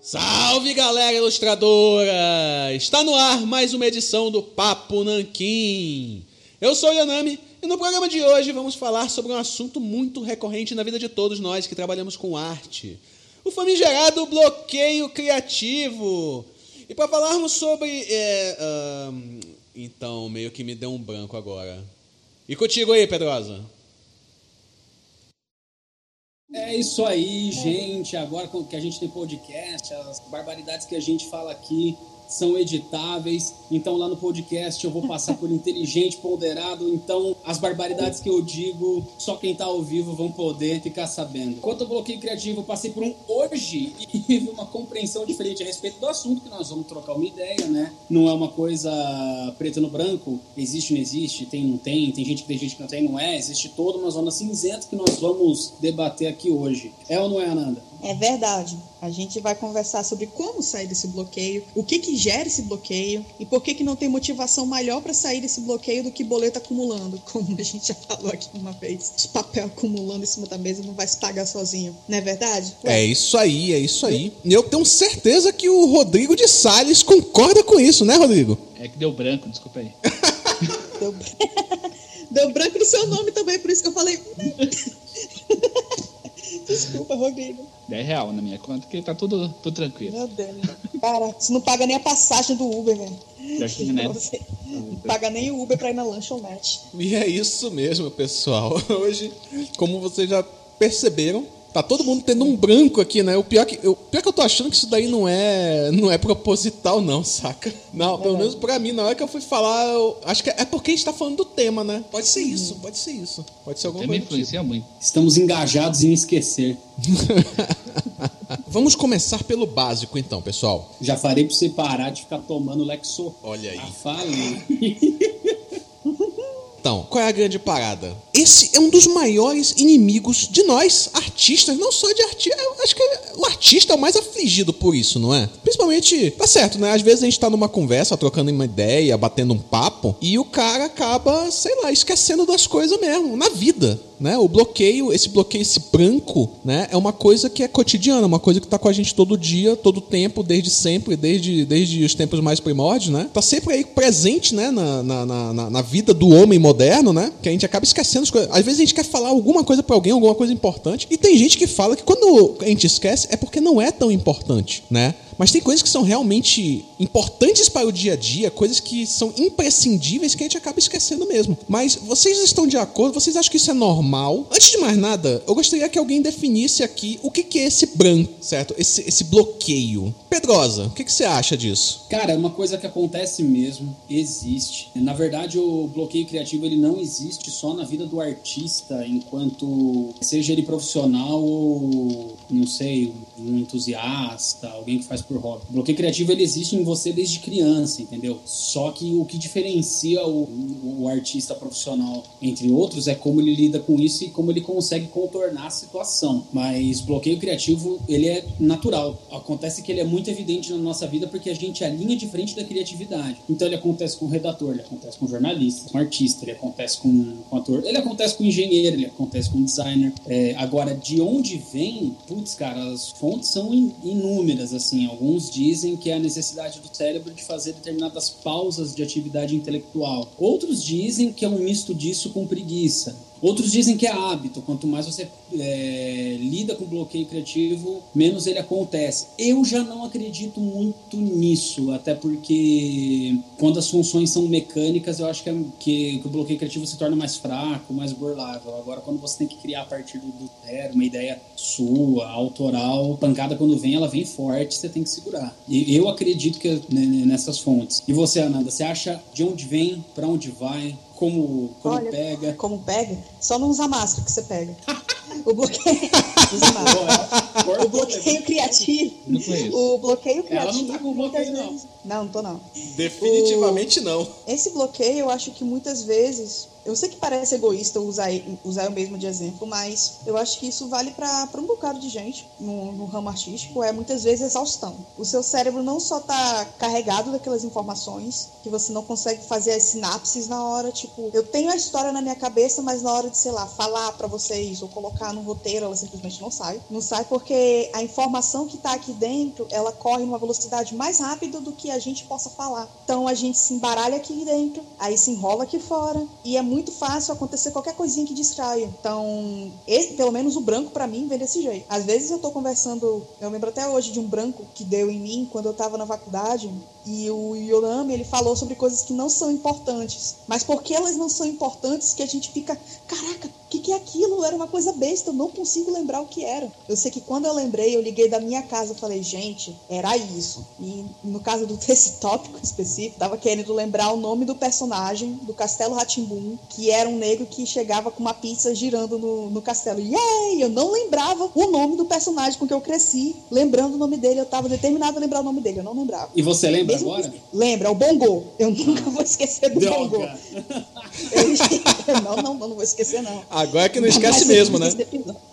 Salve galera ilustradora! Está no ar mais uma edição do Papo Nanquim. Eu sou o Yanami e no programa de hoje vamos falar sobre um assunto muito recorrente na vida de todos nós que trabalhamos com arte: o famigerado bloqueio criativo. E para falarmos sobre. É, então, meio que me deu um branco agora. E contigo aí, Pedrosa? É isso aí, gente. Agora que a gente tem podcast, as barbaridades que a gente fala aqui são editáveis. Então lá no podcast eu vou passar por inteligente, ponderado. Então as barbaridades que eu digo, só quem tá ao vivo vão poder ficar sabendo. Quanto ao bloqueio criativo, eu passei por um hoje e tive uma compreensão diferente a respeito do assunto que nós vamos trocar uma ideia, né? Não é uma coisa preto no branco, existe, não existe, tem, não tem, tem gente que tem gente que não tem, não é. Existe toda uma zona cinzenta que nós vamos debater aqui hoje. É ou não é, Ananda? É verdade. A gente vai conversar sobre como sair desse bloqueio, o que que gera esse bloqueio e por que que não tem motivação maior para sair desse bloqueio do que boleto acumulando, como a gente já falou aqui uma vez. Os papel acumulando em cima da mesa não vai se pagar sozinho, não é verdade? É isso aí, é isso aí. E eu tenho certeza que o Rodrigo de Salles concorda com isso, né, Rodrigo? É que deu branco, desculpa aí. Deu, Deu branco no seu nome também, por isso que eu falei. Desculpa, Rodrigo. É real na minha conta que tá tudo, tudo tranquilo. Meu Deus. Cara, você não paga nem a passagem do Uber, velho. Né? Você não paga nem o Uber pra ir na lanchonete. E é isso mesmo, pessoal. Hoje, como vocês já perceberam, tá todo mundo tendo um branco aqui, né? O pior que eu, pior que eu tô achando que isso daí não é não é proposital não, saca? Não, pelo menos pra mim, na hora que eu fui falar, eu, acho que é porque a gente tá falando do tema, né? Pode ser isso, pode ser isso. Pode ser alguma coisa do tipo. influencia muito. Estamos engajados em esquecer. Vamos começar pelo básico então, pessoal. Já farei pra você parar de ficar tomando Lexo. Olha aí. Já falei. Então, qual é a grande parada? Esse é um dos maiores inimigos de nós, artistas, não só de artista. Acho que o artista é o mais afligido por isso, não é? Principalmente, tá certo, né? Às vezes a gente tá numa conversa, trocando uma ideia, batendo um papo, e o cara acaba, sei lá, esquecendo das coisas mesmo, na vida. Né? O bloqueio, esse bloqueio, esse branco, né? É uma coisa que é cotidiana, uma coisa que tá com a gente todo dia, todo tempo, desde sempre, desde, desde os tempos mais primórdios, né? Tá sempre aí presente, né? Na, na, na, na vida do homem moderno, né? Que a gente acaba esquecendo as coisas. Às vezes a gente quer falar alguma coisa para alguém, alguma coisa importante, e tem gente que fala que quando a gente esquece é porque não é tão importante, né? Mas tem coisas que são realmente importantes para o dia a dia, coisas que são imprescindíveis que a gente acaba esquecendo mesmo. Mas vocês estão de acordo? Vocês acham que isso é normal? Antes de mais nada, eu gostaria que alguém definisse aqui o que, é esse branco, certo? Esse, esse bloqueio. Pedrosa, o que, que você acha disso? Cara, é uma coisa que acontece mesmo, existe. Na verdade, o bloqueio criativo ele não existe só na vida do artista, enquanto seja ele profissional ou, não sei, um entusiasta, alguém que faz por hobby. O bloqueio criativo ele existe em você desde criança, entendeu? Só que o que diferencia o, o artista profissional entre outros é como ele lida com isso e como ele consegue contornar a situação. Mas bloqueio criativo ele é natural. Acontece que ele é muito evidente na nossa vida porque a gente alinha de frente da criatividade. Então ele acontece com o redator, ele acontece com o jornalista, com o artista, ele acontece com, com o ator, ele acontece com o engenheiro, ele acontece com o designer. É, agora, de onde vem? Putz, cara, as fontes são in- inúmeras, assim. Alguns dizem que é a necessidade do cérebro de fazer determinadas pausas de atividade intelectual. Outros dizem que é um misto disso com preguiça. Outros dizem que é hábito. Quanto mais você é, lida com bloqueio criativo, menos ele acontece. Eu já não acredito muito nisso, até porque quando as funções são mecânicas, eu acho que, é- que- que o bloqueio criativo se torna mais fraco, mais burlável. Agora, quando você tem que criar a partir do, zero, uma ideia sua, autoral, pancada quando vem, ela vem forte, você tem que segurar. E eu acredito que né, nessas fontes. E você, Ananda, você acha de onde vem, para onde vai, como, como Olha, pega? Como pega? Só não usa máscara que você pega. O bloqueio. usa máscara. Cortou, O bloqueio criativo. O bloqueio Ela não criativo. tá com muitas bloqueio, não. vezes- Não, não tô não. Definitivamente não. Esse bloqueio, eu acho que muitas vezes Eu sei que parece egoísta usar, usar eu mesmo de exemplo, mas eu acho que isso vale para um bocado de gente no, no, ramo artístico. É muitas vezes exaustão. O seu cérebro não só tá carregado daquelas informações, que você não consegue fazer as sinapses na hora. Tipo, eu tenho a história na minha cabeça, mas na hora de, sei lá, falar para vocês ou colocar no roteiro, ela simplesmente não sai. Não sai porque a informação que tá aqui dentro, ela corre numa velocidade mais rápida do que a gente possa falar. Então a gente se embaralha aqui dentro, aí se enrola aqui fora, e é muito fácil acontecer qualquer coisinha que distraia. Então, esse, pelo menos o branco para mim vem desse jeito. Às vezes eu tô conversando, eu lembro até hoje de um branco que deu em mim quando eu tava na faculdade, e o Yorami, ele falou sobre coisas que não são importantes. Mas porque elas não são importantes que a gente fica, caraca, o que, que é aquilo? Era uma coisa besta, eu não consigo lembrar o que era. Eu sei que quando eu lembrei, eu liguei da minha casa e falei, gente, era isso. E no caso desse tópico específico, tava querendo lembrar o nome do personagem do Castelo Ratimbum, que era um negro que chegava com uma pizza girando no, no castelo. E aí, eu não lembrava o nome do personagem com que eu cresci, lembrando o nome dele. Eu tava determinado a lembrar o nome dele, eu não lembrava. E você lembra Mesmo agora? Que... Lembra, é o Bongo. Eu nunca vou esquecer do Droga. Bongo. Eu... não, não, não vou esquecer, não. Agora é que não esquece mesmo, né?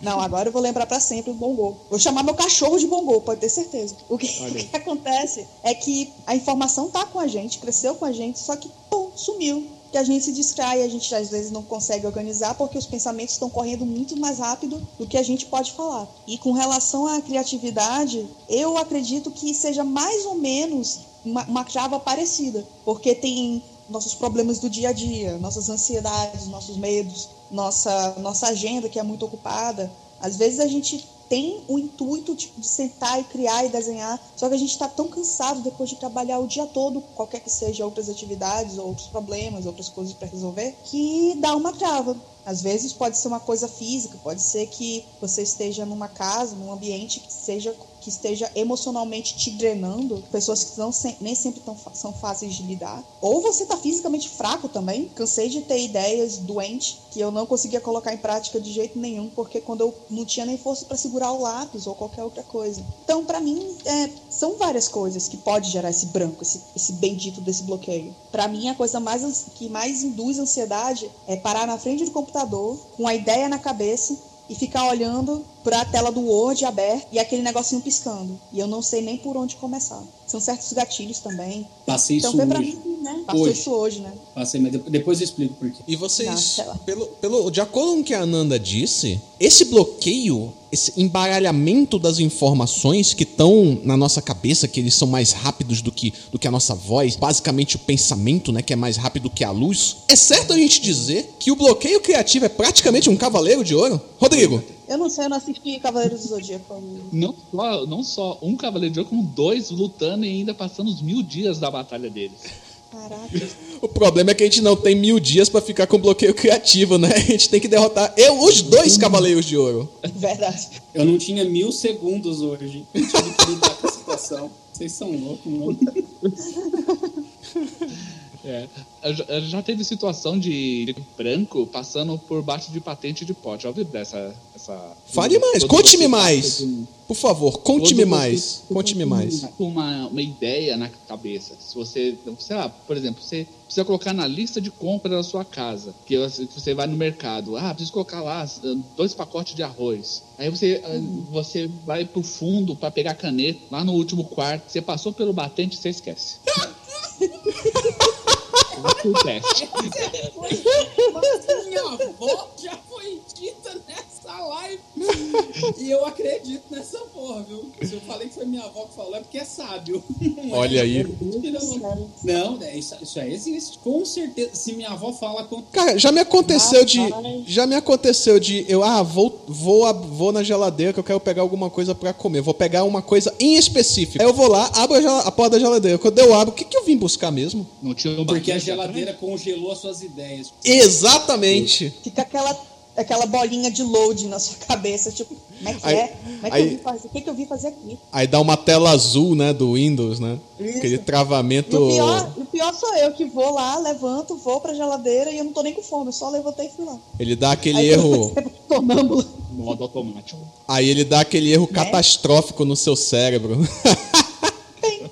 Não, agora eu vou lembrar para sempre o Bongo. Vou chamar meu cachorro de Bongo, pode ter certeza. O que, o que acontece é que a informação tá com a gente, cresceu com a gente, só que, pum, sumiu que a gente se distrai, a gente às vezes não consegue organizar porque os pensamentos estão correndo muito mais rápido do que a gente pode falar. E com relação à criatividade, eu acredito que seja mais ou menos uma, uma trava parecida, porque tem nossos problemas do dia a dia, nossas ansiedades, nossos medos, nossa, nossa agenda que é muito ocupada. Às vezes a gente tem o intuito de, de sentar e criar e desenhar, só que a gente está tão cansado depois de trabalhar o dia todo, qualquer que seja outras atividades, outros problemas, outras coisas para resolver, que dá uma trava. Às vezes pode ser uma coisa física, pode ser que você esteja numa casa, num ambiente que seja que esteja emocionalmente te drenando, pessoas que não, nem sempre tão, são fáceis de lidar. Ou você está fisicamente fraco também. Cansei de ter ideias doentes que eu não conseguia colocar em prática de jeito nenhum, porque quando eu não tinha nem força para segurar o lápis ou qualquer outra coisa. Então, para mim, é, são várias coisas que pode gerar esse branco, esse, esse bendito desse bloqueio. Para mim, a coisa mais que mais induz ansiedade é parar na frente do computador com a ideia na cabeça e ficar olhando para a tela do Word aberta e aquele negocinho piscando. E eu não sei nem por onde começar. São certos gatilhos também. Passei então, isso foi pra hoje. mim, né? Passou hoje. isso hoje, né? Passei, mas depois eu explico por quê. E vocês, não, pelo, pelo, de acordo com o que a Ananda disse, esse bloqueio, esse embaralhamento das informações que estão na nossa cabeça, que eles são mais rápidos do que, do que a nossa voz, basicamente o pensamento, né, que é mais rápido que a luz, é certo a gente dizer que o bloqueio criativo é praticamente um cavaleiro de ouro? Rodrigo. Eu não sei, eu não assisti Cavaleiros do Zodíaco. Não só, não só um Cavaleiro de Ouro, como dois lutando e ainda passando os mil dias da batalha deles. Caraca. O problema é que a gente não tem mil dias para ficar com bloqueio criativo, né? A gente tem que derrotar eu, os dois Cavaleiros de Ouro. Verdade. Eu não tinha mil segundos hoje. Eu tive que lidar com a situação. Vocês são loucos, mano. É, já teve situação de branco passando por baixo de patente de pote. Já ouviu dessa. Essa, Fale mais, conte-me mais. Por favor, conte-me mais. Conte-me mais. Uma, uma ideia na cabeça. Se você, sei lá, por exemplo, você precisa colocar na lista de compra da sua casa, que você vai no mercado, ah, preciso colocar lá dois pacotes de arroz. Aí você, uhum. você vai pro fundo para pegar caneta, lá no último quarto, você passou pelo batente, você esquece. acontece. Mas minha avó já foi dita nessa live. E eu acredito nessa porra, viu? Se eu falei que foi minha avó que falou, é porque é sábio. Olha é, aí. Não, é, isso, isso aí existe. Com certeza. Se minha avó fala. Com... Cara, já me aconteceu de. Já me aconteceu de. Eu, ah, vou, vou, vou na geladeira que eu quero pegar alguma coisa para comer. Vou pegar uma coisa em específico. Aí eu vou lá, abro a, a porta da geladeira. Quando eu abro, o que, que eu vim buscar mesmo? Não tinha um Porque a geladeira congelou as suas ideias. Exatamente. Fica aquela aquela bolinha de load na sua cabeça, tipo, como é que aí, é? Como é que aí, eu vim fazer? O que, que eu vim fazer aqui? Aí dá uma tela azul, né, do Windows, né? Isso. Aquele travamento. E o, pior, o pior sou eu que vou lá, levanto, vou pra geladeira e eu não tô nem com fome, eu só levantei e fui lá. Ele dá aquele aí, erro. Modo automático. Aí ele dá aquele erro né? catastrófico no seu cérebro.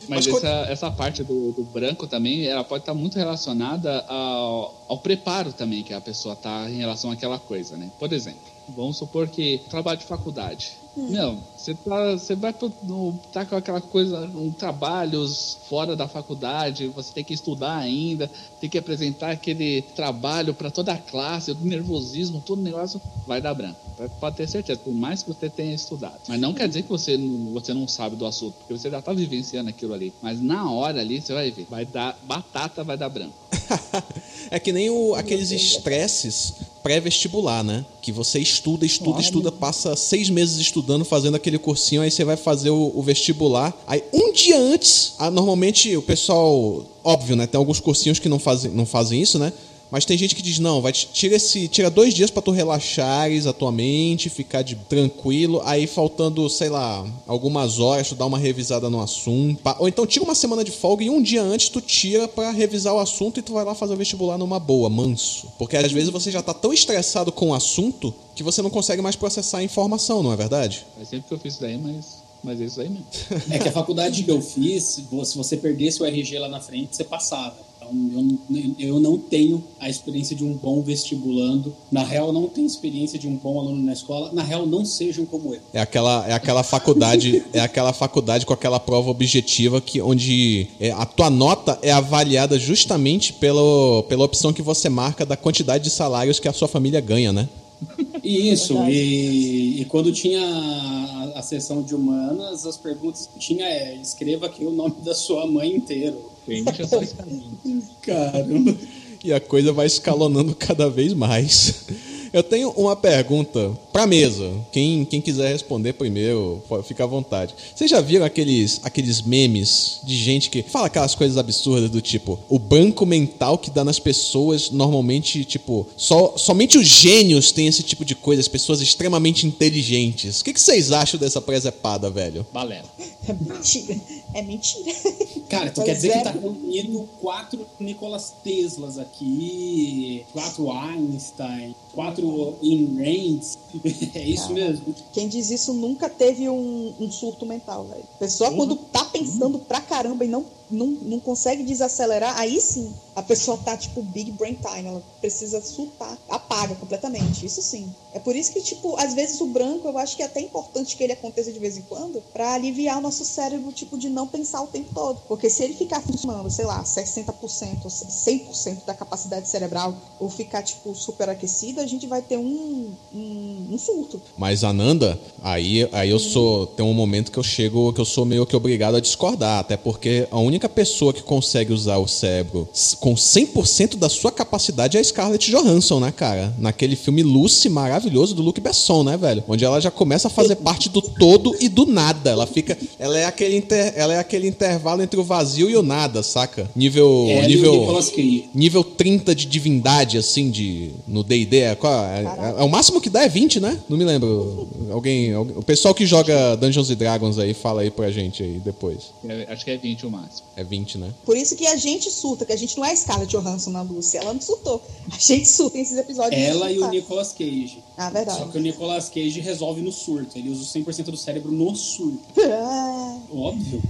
Mas, Mas essa, essa parte do, do branco também, ela pode estar muito relacionada ao, ao preparo também que a pessoa tá em relação àquela coisa, né? Por exemplo, vamos supor que trabalho de faculdade. Não, você tá, você vai pro- no, tá com aquela coisa, um trabalhos fora da faculdade, você tem que estudar ainda, tem que apresentar aquele trabalho para toda a classe, o nervosismo, todo negócio vai dar branco. Pode ter certeza, por mais que você tenha estudado. Mas não quer dizer que você não, você não sabe do assunto, porque você já tá vivenciando aquilo ali. Mas na hora ali, você vai ver, vai dar batata, vai dar branco. É que nem o- aqueles estresses pré-vestibular, né? Que você estuda, estuda, Olha. estuda, passa seis meses estudando, fazendo aquele cursinho, aí você vai fazer o, o vestibular. Aí um dia antes, ah, normalmente o pessoal, óbvio, né? Tem alguns cursinhos que não fazem, não fazem isso, né? Mas tem gente que diz, não, vai te- tira esse, tira dois dias pra tu relaxares a tua mente, ficar de tranquilo, aí faltando, sei lá, algumas horas tu dá uma revisada no assunto, ou então tira uma semana de folga e um dia antes tu tira pra revisar o assunto e tu vai lá fazer o vestibular numa boa, manso. Porque às vezes você já tá tão estressado com o assunto que você não consegue mais processar a informação, não é verdade? Faz sempre que eu fiz isso daí, mas, mas é isso aí mesmo. É que a faculdade que eu fiz, se você perdesse o RG lá na frente, você passava. Então eu, não- eu não tenho a experiência de um bom vestibulando. Na real, não tenho experiência de um bom aluno na escola. Na real, não sejam como eu. É aquela, é aquela faculdade, é aquela faculdade com aquela prova objetiva que onde é, a tua nota é avaliada justamente pelo, pela opção que você marca da quantidade de salários que a sua família ganha, né? E Isso, e, e quando tinha a, a sessão de humanas, as perguntas que tinha é: escreva aqui o nome da sua mãe inteiro. É só. Caramba. E a coisa vai escalonando cada vez mais. Eu tenho uma pergunta pra mesa. Quem, quem quiser responder primeiro, pode- fica à vontade. Vocês já viram aqueles, aqueles memes de gente que fala aquelas coisas absurdas do tipo o banco mental que dá nas pessoas normalmente, tipo, só, somente os gênios têm esse tipo de coisa, as pessoas extremamente inteligentes. O que, que vocês acham dessa presepada, velho? Balela. É mentira. É mentira. Cara, tu quer dizer é. que tá reunindo quatro Nicolas Teslas aqui, quatro Einstein, quatro Ayn Rands. É isso Cara. mesmo. Quem diz isso nunca teve um, um surto mental, velho. Pessoa, quando tá pensando pra caramba e não, não, não consegue desacelerar, aí sim a pessoa tá, tipo, big brain time. Ela precisa surtar. Apaga completamente. Isso sim. É por isso que, tipo, às vezes o branco, eu acho que é até importante que ele aconteça de vez em quando, pra aliviar o nosso cérebro, tipo, de não pensar o tempo todo. Porque se ele ficar funcionando, sei lá, 60%, 100% da capacidade cerebral, ou ficar, tipo, superaquecido, a gente vai ter um, um, um surto. Mas Ananda, aí, aí eu sou. Tem um momento que eu chego que eu sou meio que obrigado a discordar, até porque a única pessoa que consegue usar o cérebro com 100% da sua capacidade é a Scarlett Johansson, né, cara? Naquele filme Lucy maravilhoso do Luke Besson, né, velho? Onde ela já começa a fazer parte do todo e do nada. Ela fica. Ela é aquele, inter- ela é aquele intervalo entre o vazio e o nada, saca? Nível. É, nível nível 30 de divindade, assim, de no D&D. É, qual- é- Caraca. é o máximo que dá é 20, né? Não me lembro. Alguém, alguém- o pessoal que joga Dungeons and Dragons aí, fala aí pra gente aí depois. É, acho que é 20 o máximo. É 20, né? Por isso que a gente surta, que a gente não é a Scarlett Johansson na Lucy, ela não surtou. A gente surta nesses episódios. de Ela e o. Nicolas Cage. Ah, Só verdade. que o Nicolas Cage resolve no surto. Ele usa o 100% do cérebro no surto. Ah, Óbvio.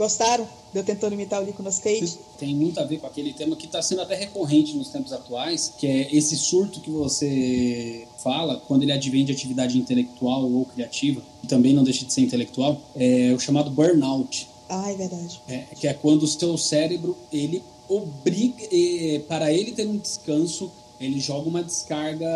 Gostaram de eu tentando imitar o Nicolas Cage? Tem muito a ver com aquele tema que está sendo até recorrente nos tempos atuais, que é esse surto que você fala, quando ele advém de atividade intelectual ou criativa, e também não deixa de ser intelectual, é o chamado burnout. Ah, é verdade. É, que é quando o seu cérebro ele obriga eh, para ele ter um descanso ele joga uma descarga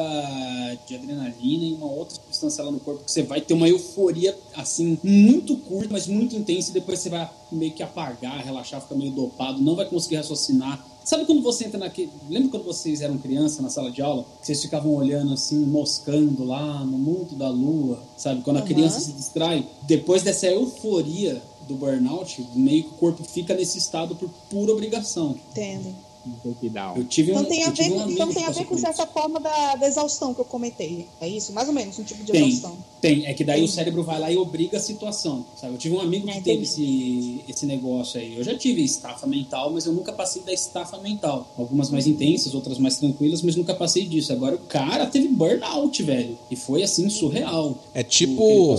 de adrenalina e uma outra substância lá no corpo que você vai ter uma euforia assim muito curta mas muito intensa e depois você vai meio que apagar relaxar ficar meio dopado não vai conseguir raciocinar. Sabe quando você entra naquele lembra quando vocês eram criança na sala de aula? Que vocês ficavam olhando assim moscando lá no mundo da lua sabe? Quando a criança se distrai. Depois dessa euforia do burnout, meio que o corpo fica nesse estado por pura obrigação. Entendo. Take down. Eu tive um, Então tem a ver, um então que tem a ver com isso. forma da, da exaustão que eu comentei. É isso? Mais ou menos, um tipo de Tem, exaustão. tem. É que daí o cérebro vai lá e obriga a situação. Sabe? Eu tive um amigo que É, teve esse, esse negócio aí. Eu já tive estafa mental, mas eu nunca passei da estafa mental. Algumas mais intensas, outras mais tranquilas, mas nunca passei disso. Agora o cara teve burnout, velho. E foi assim, surreal. É tipo.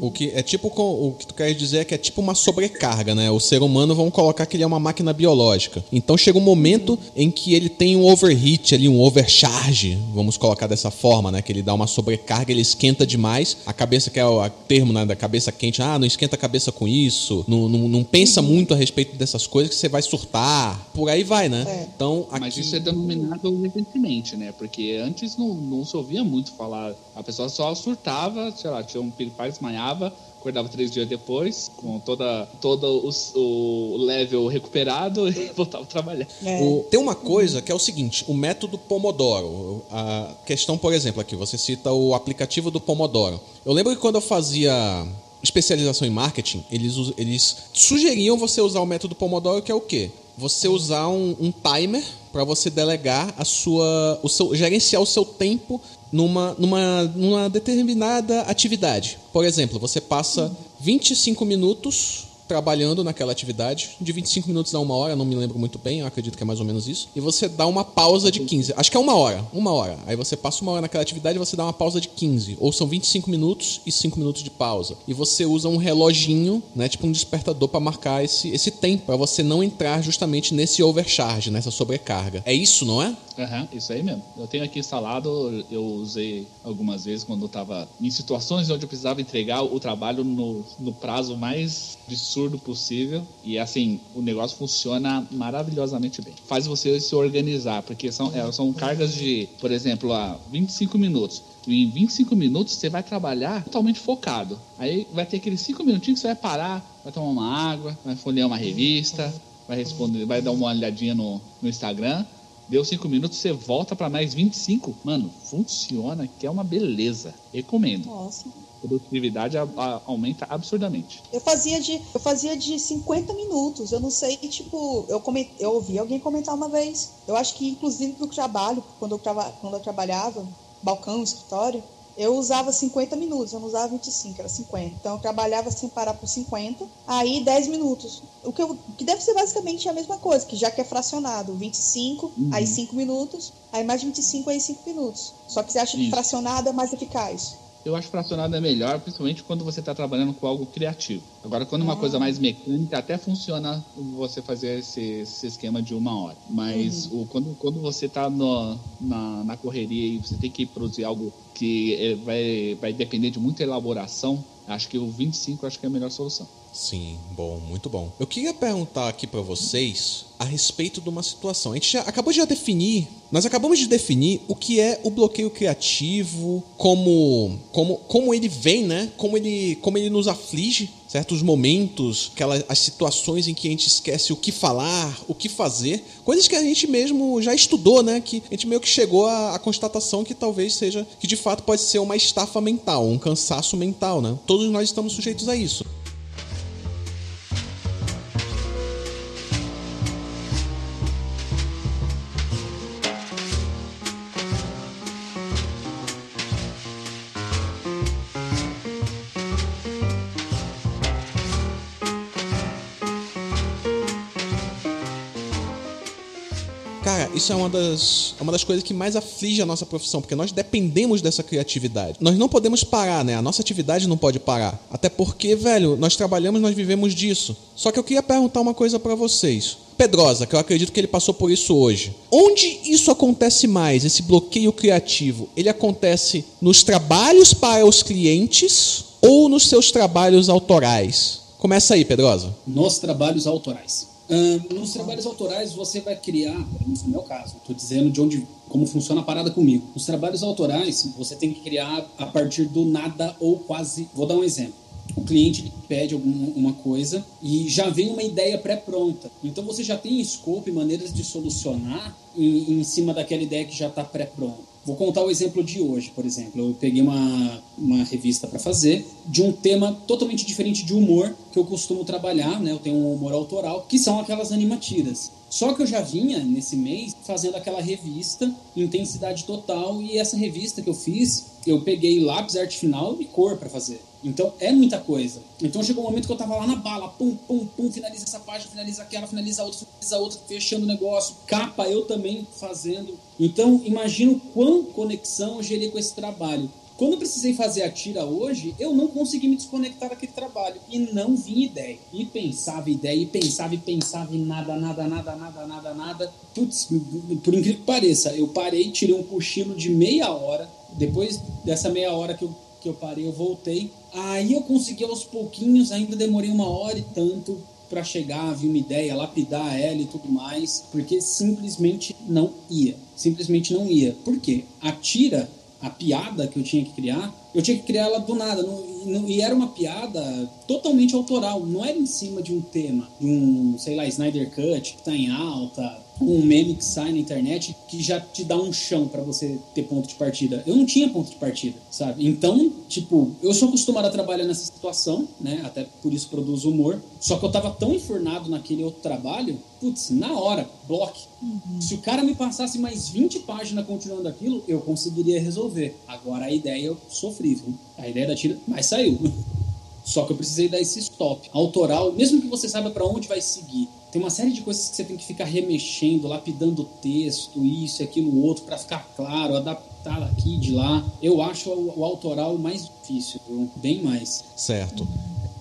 O que é tipo com- o que tu quer dizer é que é tipo uma sobrecarga, né? O ser humano vamos colocar que ele é uma máquina biológica. Então chega um momento em que ele tem um overheat ali, um overcharge, vamos colocar dessa forma, né? Que ele dá uma sobrecarga, ele esquenta demais. A cabeça que é o termo né, da cabeça quente, ah, não esquenta a cabeça com isso, não, não, não pensa muito a respeito dessas coisas que você vai surtar, por aí vai, né? É. Então aqui Mas isso é denominado recentemente, né? Porque antes não, não se ouvia muito falar. A pessoa só surtava, sei lá, tinha um piripá, desmanhava, acordava três dias depois, com toda, todo o, o level recuperado e voltava a trabalhar. É. O- tem uma coisa que é o seguinte, o método Pomodoro. A questão, por exemplo, aqui, você cita o aplicativo do Pomodoro. Eu lembro que quando eu fazia especialização em marketing, eles, eles sugeriam você usar o método Pomodoro, que é o quê? Você usar um, um timer para você delegar a sua, o seu, gerenciar o seu tempo numa, numa, numa determinada atividade. Por exemplo, você passa 25 minutos trabalhando naquela atividade, de 25 minutos a uma hora, não me lembro muito bem, eu acredito que é mais ou menos isso, e você dá uma pausa de 15, acho que é uma hora, uma hora, aí você passa uma hora naquela atividade e você dá uma pausa de 15, ou são 25 minutos e 5 minutos de pausa, e você usa um reloginho, né, tipo um despertador para marcar esse, esse tempo, para você não entrar justamente nesse overcharge, nessa sobrecarga. É isso, não é? Aham, isso aí mesmo. Eu tenho aqui instalado, eu usei algumas vezes quando eu estava em situações onde eu precisava entregar o trabalho no, no prazo mais absurdo possível. E assim, o negócio funciona maravilhosamente bem. Faz você se organizar, porque são, é, são cargas de, por exemplo, a 25 minutos. E em 25 minutos você vai trabalhar totalmente focado. Aí vai ter aqueles 5 minutinhos que você vai parar, vai tomar uma água, vai folhear uma revista, vai responder, vai dar uma olhadinha no, no Instagram. Deu 5 minutos, você volta para mais 25. Mano, funciona, que é uma beleza. Recomendo. Nossa. A produtividade a- a- aumenta absurdamente. Eu fazia de eu fazia de 50 minutos. Eu não sei, tipo, eu coment, eu ouvi alguém comentar uma vez. Eu acho que inclusive pro trabalho, quando eu traba, quando eu trabalhava, balcão, escritório, eu usava 50 minutos, eu não usava 25, era 50. Então eu trabalhava sem parar por 50, aí 10 minutos. O que, eu, que deve ser basicamente a mesma coisa, que já que é fracionado, 25, aí 5 minutos, aí mais 25, aí 5 minutos. Só que você acha que Isso. fracionado é mais eficaz. Eu acho que fracionado é melhor, principalmente quando você está trabalhando com algo criativo. Agora, quando uma Ah. coisa mais mecânica, até funciona você fazer esse, esse esquema de uma hora. Mas o, quando, quando você está na, na correria e você tem que produzir algo que eh, vai, vai depender de muita elaboração, acho que o 25 acho que é a melhor solução. Sim, bom, muito bom. Eu queria perguntar aqui pra vocês a respeito de uma situação. A gente já acabou de já definir, nós acabamos de definir o que é o bloqueio criativo, como como como ele vem, né? Como ele como ele nos aflige, certos momentos, aquelas as situações em que a gente esquece o que falar, o que fazer, coisas que a gente mesmo já estudou, né? Que a gente meio que chegou à, à constatação que talvez seja que de fato pode ser uma estafa mental, um cansaço mental, né? Todos nós estamos sujeitos a isso. Isso é uma das, é uma das coisas que mais aflige a nossa profissão, porque nós dependemos dessa criatividade. Nós não podemos parar, né? A nossa atividade não pode parar. Até porque, velho, nós trabalhamos, nós vivemos disso. Só que eu queria perguntar uma coisa pra vocês. Pedrosa, que eu acredito que ele passou por isso hoje. Onde isso acontece mais, esse bloqueio criativo? Ele acontece nos trabalhos para os clientes ou nos seus trabalhos autorais? Começa aí, Pedrosa. nos trabalhos autorais. Nos trabalhos autorais você vai criar, pelo menos no meu caso, estou dizendo de onde, como funciona a parada comigo. Nos trabalhos autorais você tem que criar a partir do nada ou quase. Vou dar um exemplo. O cliente pede alguma coisa e já vem uma ideia pré-pronta. Então você já tem escopo e maneiras de solucionar em, em cima daquela ideia que já está pré-pronta. Vou contar o exemplo de hoje, por exemplo. Eu peguei uma, uma revista para fazer de um tema totalmente diferente de humor que eu costumo trabalhar, né? Eu tenho um humor autoral, que são aquelas animatiras. Só que eu já vinha nesse mês fazendo aquela revista Intensidade Total e essa revista que eu fiz, eu peguei lápis, arte final e cor para fazer. Então é muita coisa. Então chegou um momento que eu tava lá na bala, pum, pum, pum, finaliza essa página, finaliza aquela, finaliza a outra, finaliza a outra, fechando o negócio, capa eu também fazendo. Então imagino quão conexão eu gerei com esse trabalho. Quando eu precisei fazer a tira hoje, eu não consegui me desconectar daquele trabalho e não vinha ideia. E pensava ideia, e pensava e pensava e nada, nada, nada, nada, nada, nada. Putz, por incrível que pareça, eu parei, tirei um cochilo de meia hora. Depois dessa meia hora que eu, que eu parei, eu voltei. Aí eu consegui aos pouquinhos, ainda demorei uma hora e tanto para chegar, vir uma ideia, lapidar ela e tudo mais, porque simplesmente não ia. Simplesmente não ia. Por quê? A tira a piada que eu tinha que criar, eu tinha que criar ela do nada. Não, e era uma piada totalmente autoral, não era em cima de um tema, de um, sei lá, Snyder Cut que tá em alta, um meme que sai na internet que já te dá um chão para você ter ponto de partida. Eu não tinha ponto de partida, sabe? Então, tipo, eu sou acostumado a trabalhar nessa situação, né? Até por isso produzo humor. Só que eu tava tão enfurnado naquele outro trabalho, putz, na hora, bloque. Uhum. Se o cara me passasse mais 20 páginas continuando aquilo, eu conseguiria resolver. Agora a ideia eu sofri, viu? A ideia da tira, mas saiu. Só que eu precisei dar esse stop. Autoral, mesmo que você saiba para onde vai seguir, tem uma série de coisas que você tem que ficar remexendo, lapidando o texto, isso, aquilo, outro, para ficar claro, adaptar aqui de lá. Eu acho o, o autoral mais difícil, bem mais. Certo.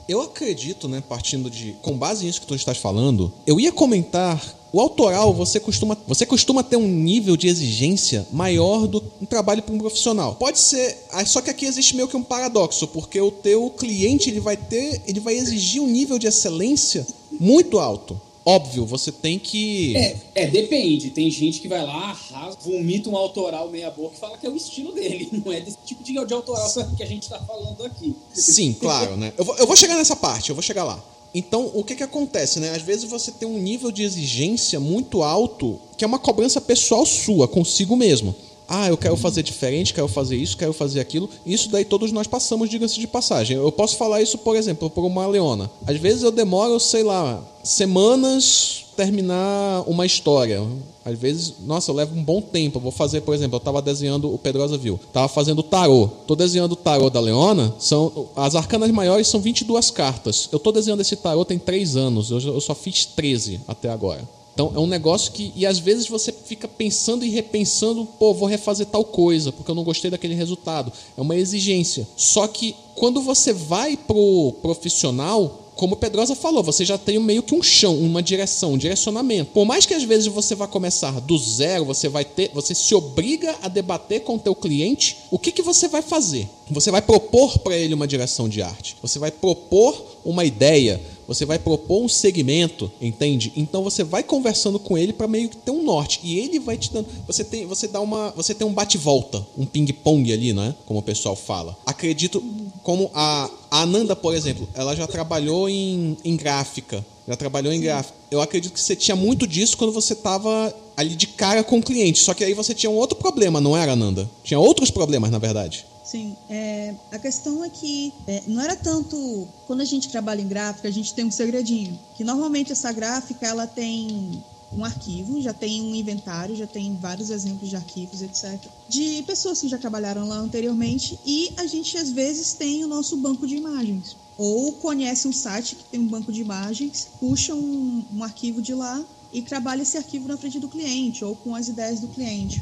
Eu acredito, né, partindo de. Com base nisso que tu estás falando, eu ia comentar. O autoral, você costuma, você costuma ter um nível de exigência maior do um trabalho para um profissional. Pode ser, só que aqui existe meio que um paradoxo, porque o teu cliente ele vai ter, ele vai exigir um nível de excelência muito alto. Óbvio, você tem que. É, é, depende. Tem gente que vai lá, arrasa, vomita um autoral meia-boca e fala que é o estilo dele. Não é desse tipo de, de autoral que a gente está falando aqui. Sim, claro, né? Eu vou, eu vou chegar nessa parte, eu vou chegar lá. Então, o que, que acontece, né? Às vezes você tem um nível de exigência muito alto, que é uma cobrança pessoal sua, consigo mesmo. Ah, eu quero fazer diferente, quero fazer isso, quero fazer aquilo. Isso daí todos nós passamos, diga-se de passagem. Eu posso falar isso, por exemplo, por uma leona. Às vezes eu demoro, sei lá, semanas terminar uma história. Às vezes, nossa, eu levo um bom tempo. Eu vou fazer, por exemplo, eu estava desenhando o Pedrosa Viu. Estava fazendo o tarô. Estou desenhando o tarô da Leona. São, as arcanas maiores são 22 cartas. Eu estou desenhando esse tarô tem 3 anos. Eu, eu só fiz 13 até agora. Então é um negócio que. E às vezes você fica pensando e repensando, pô, vou refazer tal coisa, porque eu não gostei daquele resultado. É uma exigência. Só que quando você vai pro profissional, como Pedrosa falou, você já tem meio que um chão, uma direção, um direcionamento. Por mais que às vezes você vá começar do zero, você vai ter, você se obriga a debater com o teu cliente o que, que você vai fazer. Você vai propor para ele uma direção de arte. Você vai propor uma ideia você vai propor um segmento, entende? Então você vai conversando com ele para meio que ter um norte e ele vai te dando, você tem, você dá uma, você tem um bate-volta, um ping-pong ali, né? Como o pessoal fala. Acredito como a, a Ananda, por exemplo, ela já trabalhou em, em gráfica, já trabalhou em gráfica. Eu acredito que você tinha muito disso quando você estava ali de cara com o cliente. Só que aí você tinha um outro problema, não era, Ananda? Tinha outros problemas, na verdade. Sim, é, a questão é que é, não era tanto quando a gente trabalha em gráfica, a gente tem um segredinho, que normalmente essa gráfica ela tem um arquivo, já tem um inventário, já tem vários exemplos de arquivos, etc. De pessoas que já trabalharam lá anteriormente e a gente às vezes tem o nosso banco de imagens. Ou conhece um site que tem um banco de imagens, puxa um, um arquivo de lá e trabalha esse arquivo na frente do cliente ou com as ideias do cliente.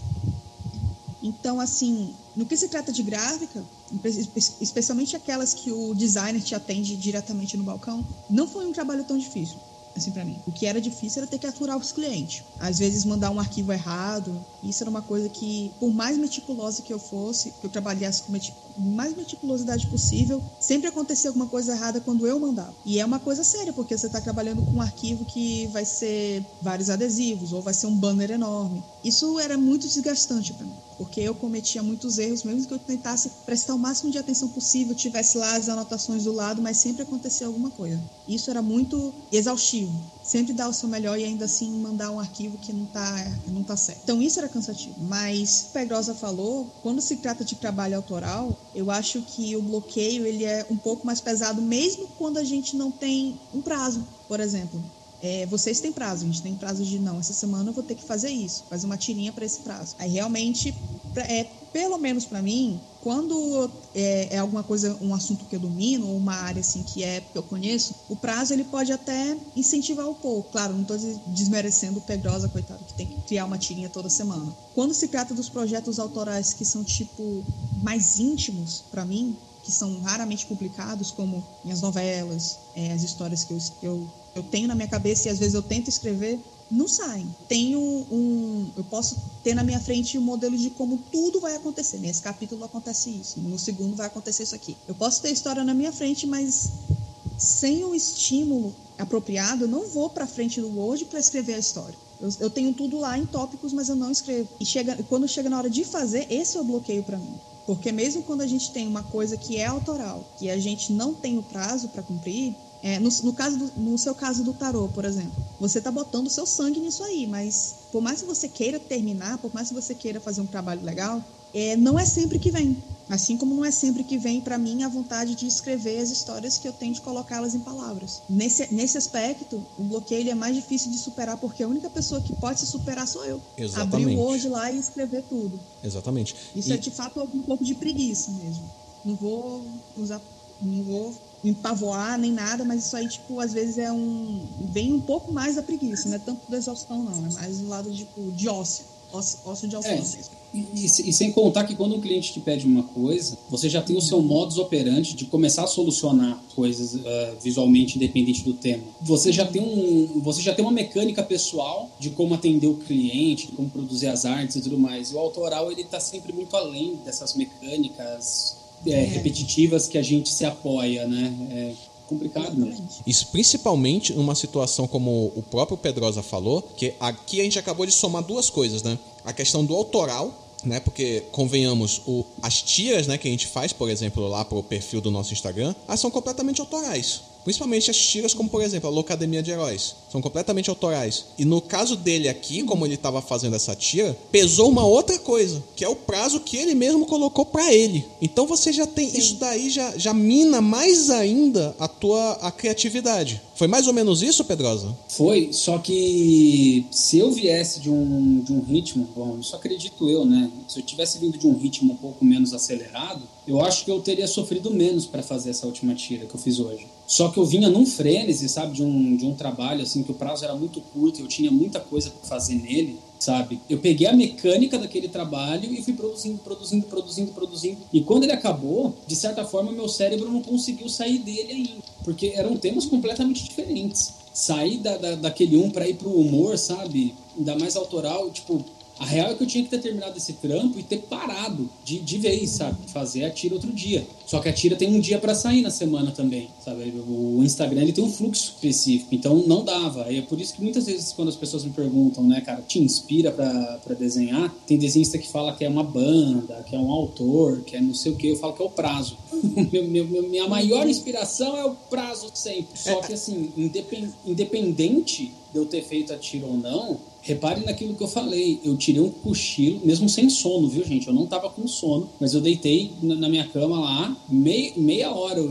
Então, assim, no que se trata de gráfica, especialmente aquelas que o designer te atende diretamente no balcão, não foi um trabalho tão difícil assim para mim. O que era difícil era ter que aturar os clientes. Às vezes mandar um arquivo errado. Isso era uma coisa que, por mais meticulosa que eu fosse, que eu trabalhasse com mais meticulosidade possível, sempre acontecia alguma coisa errada quando eu mandava. E é uma coisa séria, porque você está trabalhando com um arquivo que vai ser vários adesivos ou vai ser um banner enorme. Isso era muito desgastante para mim, porque eu cometia muitos erros, mesmo que eu tentasse prestar o máximo de atenção possível, tivesse lá as anotações do lado, mas sempre acontecia alguma coisa. Isso era muito exaustivo sempre dar o seu melhor e ainda assim mandar um arquivo que não tá, não tá certo. Então isso era cansativo. Mas Pedrosa falou, quando se trata de trabalho autoral, eu acho que o bloqueio ele é um pouco mais pesado, mesmo quando a gente não tem um prazo, por exemplo. É, vocês têm prazo, a gente tem prazo de não, essa semana eu vou ter que fazer isso, fazer uma tirinha para esse prazo. Aí realmente, é, pelo menos para mim, quando é, é, alguma coisa, um assunto que eu domino, ou uma área assim que é que eu conheço, o prazo ele pode até incentivar um pouco. Claro, não estou desmerecendo o Pedrosa, coitado, que tem que criar uma tirinha toda semana. Quando se trata dos projetos autorais que são tipo mais íntimos para mim, que são raramente publicados, como minhas novelas, é, as histórias que eu, eu, eu tenho na minha cabeça e às vezes eu tento escrever, não saem. Tenho um. Eu posso ter na minha frente um modelo de como tudo vai acontecer. Nesse capítulo acontece isso, no segundo vai acontecer isso aqui. Eu posso ter a história na minha frente, mas sem o estímulo apropriado, eu não vou para frente do Word para escrever a história. Eu, eu, tenho tudo lá em tópicos, mas eu não escrevo. E chega, quando chega na hora de fazer, esse é o bloqueio para mim. Porque mesmo quando a gente tem uma coisa que é autoral, que a gente não tem o prazo para cumprir, é, no, no, caso do, no seu caso do tarô, por exemplo, você está botando o seu sangue nisso aí, mas por mais que você queira terminar, por mais que você queira fazer um trabalho legal, é, não é sempre que vem. Assim como não é sempre que vem para mim a vontade de escrever as histórias que eu tenho de colocá-las em palavras. Nesse, nesse aspecto, o bloqueio é mais difícil de superar porque a única pessoa que pode se superar sou eu. Exatamente. Abrir o Word lá e escrever tudo. Exatamente. Isso e... é de fato um pouco de preguiça mesmo. Não vou usar, não vou me pavoar nem nada, mas isso aí, tipo, às vezes é um. vem um pouco mais da preguiça, não é tanto da exaustão, não. É mais do lado, tipo, de ócio. Ócio, ócio de alcance. É. E, e, e, sem contar que quando um cliente te pede uma coisa, você já tem o seu modus operandi de começar a solucionar coisas uh, visualmente independente do tema. Você já tem um, você já tem uma mecânica pessoal de como atender o cliente, de como produzir as artes e tudo mais. E o autoral ele está sempre muito além dessas mecânicas é, é. repetitivas que a gente se apoia, né? É complicado mesmo. Isso principalmente numa situação como o próprio Pedrosa falou, que aqui a gente acabou de somar duas coisas, né? A questão do autoral, né? Porque convenhamos, o, as tiras, né, que a gente faz, por exemplo, lá pro perfil do nosso Instagram, elas são completamente autorais. Principalmente as tiras, como por exemplo a Locademia de Heróis. São completamente autorais. E no caso dele aqui, como ele estava fazendo essa tira, pesou uma outra coisa, que é o prazo que ele mesmo colocou para ele. Então você já tem. Sim. Isso daí já, já mina mais ainda a tua a criatividade. Foi mais ou menos isso, Pedrosa? Foi, só que se eu viesse de um, de um ritmo, bom, isso acredito eu, né? Se eu tivesse vindo de um ritmo um pouco menos acelerado, eu acho que eu teria sofrido menos para fazer essa última tira que eu fiz hoje. Só que eu vinha num frênese, sabe, de um, de um trabalho assim que o prazo era muito curto, eu tinha muita coisa para fazer nele, sabe? Eu peguei a mecânica daquele trabalho e fui produzindo, produzindo, produzindo, produzindo. E quando ele acabou, de certa forma, meu cérebro não conseguiu sair dele ainda, porque eram temas completamente diferentes. Sair da, da daquele um para ir pro humor, sabe? Ainda mais autoral, tipo, a real é que eu tinha que ter terminado esse trampo e ter parado de, de vez, sabe? Fazer a tira outro dia. Só que a tira tem um dia para sair na semana também, sabe? O Instagram ele tem um fluxo específico, então não dava. E é por isso que muitas vezes quando as pessoas me perguntam, né, cara, te inspira para desenhar? Tem desenhista que fala que é uma banda, que é um autor, que é não sei o que. Eu falo que é o prazo. meu, meu, minha maior inspiração é o prazo sempre. Só que assim, independente de eu ter feito a tira ou não, Repare naquilo que eu falei. Eu tirei um cochilo, mesmo sem sono, viu, gente? Eu não tava com sono, mas eu deitei na minha cama lá, meia, meia hora eu,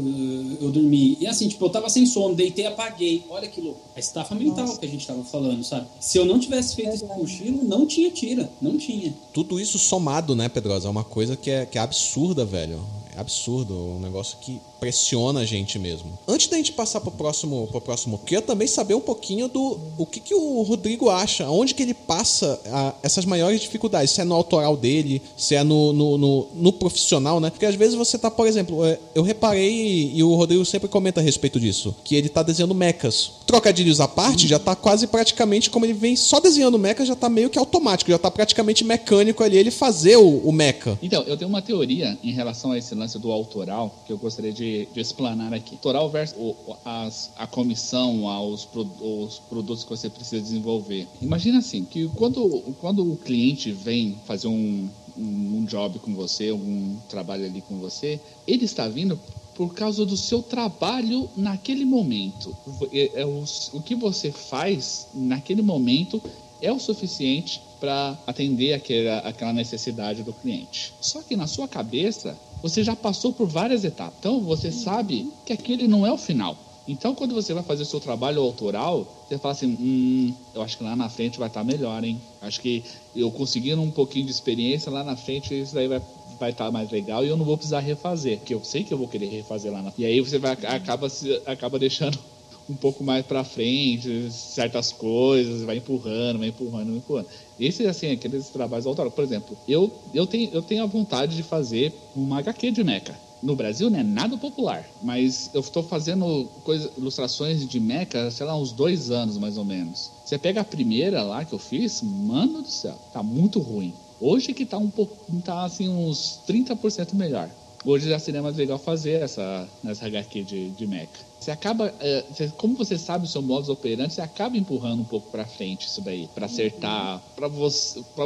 eu dormi. E assim, tipo, eu tava sem sono, deitei apaguei. Olha que louco. A estafa mental Nossa. que a gente tava falando, sabe? Se eu não tivesse feito é esse cochilo, não tinha tira. Não tinha. Tudo isso somado, né, Pedrosa? É uma coisa que é, que é absurda, velho. É absurdo. Um negócio que pressiona a gente mesmo. Antes da gente passar pro próximo, pro próximo, queria também saber um pouquinho do o que, que o Rodrigo acha, onde que ele passa a, essas maiores dificuldades, se é no autoral dele, se é no, no, no, no, profissional, né? Porque às vezes você tá, por exemplo, é, eu reparei, e o Rodrigo sempre comenta a respeito disso, que ele tá desenhando mechas. Trocadilhos à parte, já tá quase praticamente como ele vem só desenhando mechas, já tá meio que automático, já tá praticamente mecânico ali ele fazer o, o mecha. Então, eu tenho uma teoria em relação a esse lance do autoral, que eu gostaria de de, explanar aqui. Toral versus o, as, a comissão aos pro, os produtos que você precisa desenvolver. Imagina assim, que quando, quando o cliente vem fazer um, um, um job com você, um trabalho ali com você, ele está vindo por causa do seu trabalho naquele momento. É, é o, que você faz naquele momento é o suficiente para atender aquela, aquela necessidade do cliente. Só que na sua cabeça, você já passou por várias etapas. Então você sabe que aquele não é o final. Então quando você vai fazer o seu trabalho autoral, você fala assim, hum, eu acho que lá na frente vai estar tá melhor, hein? Acho que eu conseguindo um pouquinho de experiência lá na frente, isso daí vai vai estar tá mais legal e eu não vou precisar refazer, porque eu sei que eu vou querer refazer lá na E aí você vai acaba acaba deixando um pouco mais para frente, certas coisas, vai empurrando, vai empurrando, vai empurrando. Esses, assim, aqueles trabalhos autorais. Por exemplo, eu, eu, tenho, eu tenho a vontade de fazer uma HQ de mecha. No Brasil não é nada popular, mas eu estou fazendo coisa, ilustrações de mecha, sei lá, uns dois anos mais ou menos. Você pega a primeira lá que eu fiz, mano do céu, tá muito ruim. Hoje que tá um pouco, tá assim uns 30% melhor. Hoje já seria mais legal fazer essa, essa HQ de, de mecha. Você acaba, você, como você sabe o seu modus operandi, você acaba empurrando um pouco para frente isso daí, para acertar, para você, para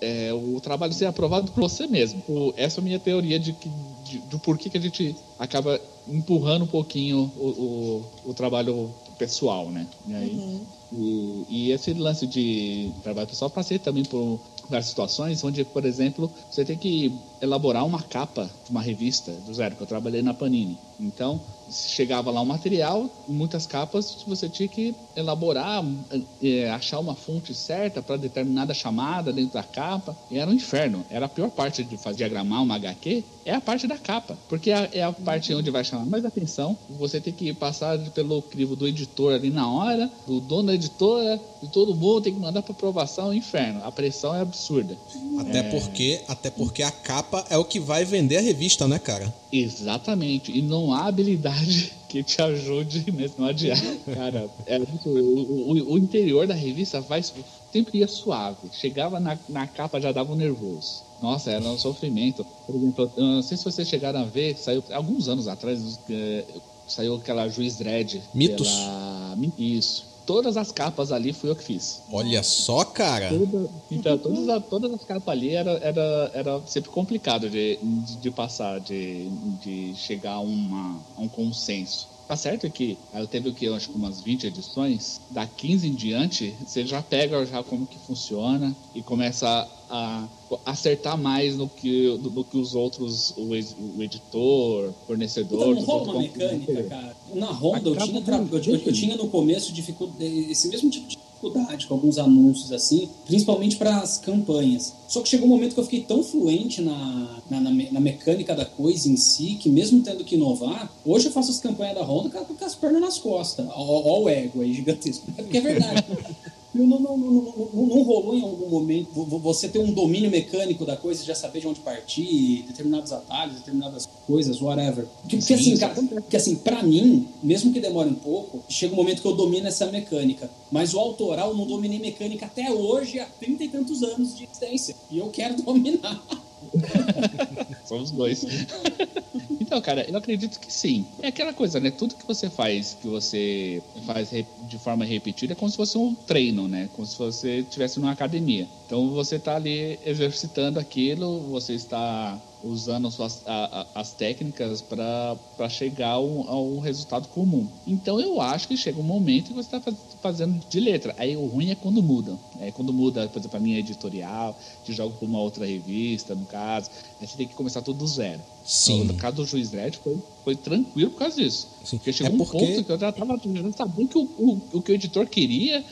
é, o trabalho ser aprovado por você mesmo. Essa é a minha teoria de que, de, do porquê que a gente acaba empurrando um pouquinho o, o, o trabalho pessoal, né? E, aí, uhum. e, e, esse lance de trabalho pessoal passei também por várias situações onde, por exemplo, você tem que elaborar uma capa de uma revista do zero, que eu trabalhei na Panini. Então, chegava lá um material, muitas capas, você tinha que elaborar, é, achar uma fonte certa para determinada chamada dentro da capa. E era um inferno. Era a pior parte de fazer diagramar uma HQ, é a parte da capa. Porque é, é a parte onde vai chamar mais atenção. Você tem que passar pelo crivo do editor ali na hora, do dono da editora, de todo mundo, tem que mandar para aprovação, inferno. A pressão é absurda. Até, é... porque, até porque a capa é o que vai vender a revista, né, cara? Exatamente. E não há habilidade que te ajude mesmo a adiar. Cara, é muito, o, o, o, interior da revista vai, sempre ia suave. Chegava na, na capa, já dava um nervoso. Nossa, era um sofrimento. Por exemplo, eu não sei se vocês chegaram a ver, saiu alguns anos atrás, é, saiu aquela Juiz Dredd. Mitos? Pela... Isso todas as capas ali fui eu que fiz. Olha só, cara! Toda, então, todas, todas as capas ali era, era, era sempre complicado de, de, de passar, de, de chegar a, uma, a um consenso. Tá certo que ela teve o que? Eu acho que umas 20 edições. Da 15 em diante, você já pega já como que funciona e começa a, acertar mais no que, no, no que os outros, o, o editor, fornecedor. Então, uma mecânica, cara. Na Honda, eu tinha, eu, eu, eu tinha no começo dificuldade, esse mesmo tipo de dificuldade com alguns anúncios assim, principalmente para as campanhas. Só que chegou um momento que eu fiquei tão fluente na, na, na, na, mecânica da coisa em si, que mesmo tendo que inovar, hoje eu faço as campanhas da Honda com, as pernas nas costas. Ó, o ego aí gigantesco. É porque é verdade. Não, não, não, não, não, rolou em algum momento você ter um domínio mecânico da coisa, já saber de onde partir, determinados atalhos, determinadas coisas, whatever. Porque, Sim, assim, cara, porque assim, pra mim, mesmo que demore um pouco, chega um momento que eu domino essa mecânica. Mas o autoral não dominei mecânica até hoje, há trinta e tantos anos de existência. E eu quero dominar. Somos dois. então, cara, eu acredito que sim. É aquela coisa, né? Tudo que você faz, que você faz de forma repetida, é como se fosse um treino, né? Como se você estivesse numa academia. Então, você está ali exercitando aquilo, você está usando suas, a, a, as técnicas para chegar a um, a um, resultado comum. Então eu acho que chega um momento que você está fazendo de letra. Aí o ruim é quando muda. É quando muda, por exemplo, a minha editorial, de jogo para uma outra revista, no caso. Aí você tem que começar tudo do zero. Sim. Então, no caso do Juiz Dredd foi, foi tranquilo por causa disso. Sim. Porque chegou é porque... um ponto que eu já estava sabendo que o, o, o que o editor queria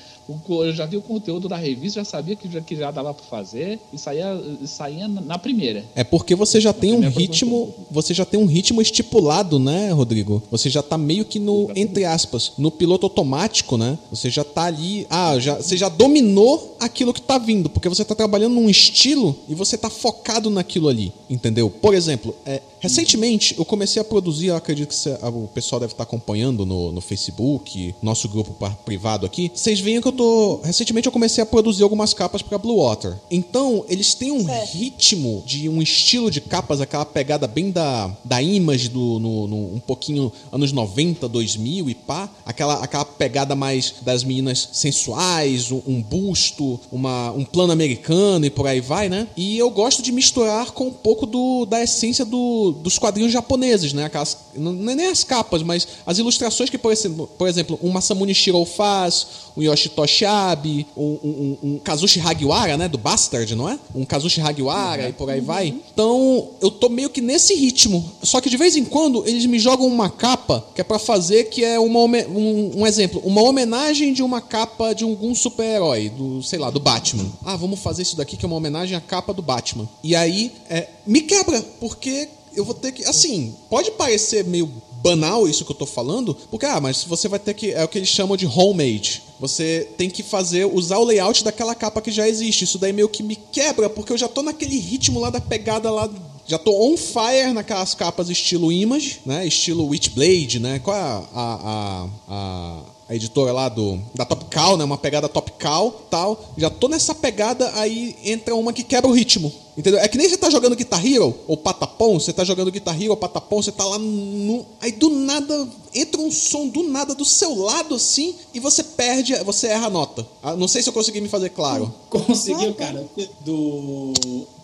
eu já vi o conteúdo da revista, já sabia que já, que já dava para fazer e saía, saía na primeira. É porque você já tem um ritmo, você já tem um ritmo estipulado, né, Rodrigo? Você já tá meio que no entre aspas, no piloto automático, né? Você já tá ali, ah, já, você já dominou aquilo que tá vindo, porque você tá trabalhando num estilo e você tá focado naquilo ali, entendeu? Por exemplo, é, recentemente eu comecei a produzir, eu acredito que o pessoal deve estar tá acompanhando no, no Facebook, nosso grupo privado aqui. Vocês veem que eu tô. Recentemente eu comecei a produzir algumas capas para Blue Water. Então, eles têm um certo. ritmo de um estilo de capas, aquela pegada bem da, da Image do no, no, um pouquinho anos 90, 2000 e pá. Aquela, aquela pegada mais das meninas sensuais, um, um busto, uma, um plano americano e por aí vai, né? E eu gosto de misturar com um pouco do, da essência do, dos quadrinhos japoneses, né? Aquelas, não é nem as capas, mas as ilustrações que, por exemplo, por exemplo um Masamune Shirou faz, um Yoshito Toshabi, um, um, um, Kazushi Hagiwara, né? Do Bastard, não é? Um Kazushi Hagiwara uhum. e por aí vai. Então, eu tô meio que nesse ritmo. Só que de vez em quando eles me jogam uma capa que é para fazer que é uma um, um, exemplo, uma homenagem de uma capa de algum super-herói, do, sei lá, do Batman. Ah, vamos fazer isso daqui que é uma homenagem à capa do Batman. E aí, é, me quebra, porque eu vou ter que. Assim, pode parecer meio banal isso que eu tô falando, porque, ah, mas você vai ter que. É o que eles chamam de homemade. Você tem que fazer, usar o layout daquela capa que já existe. Isso daí meio que me quebra, porque eu já tô naquele ritmo lá da pegada lá já tô on fire naquelas capas estilo Image, né? Estilo Witchblade, né? Qual é a, a, a, a editora lá do da Top Cow, né? Uma pegada Top Cow, tal. Já tô nessa pegada, aí entra uma que quebra o ritmo. Entendeu? É que nem você tá jogando Guitar Hero ou Patapom, você tá jogando Guitar Hero ou Patapom, você tá lá no. Aí do nada entra um som do nada do seu lado assim e você perde, você erra a nota. Ah, não sei se eu consegui me fazer claro. Conseguiu, cara. Do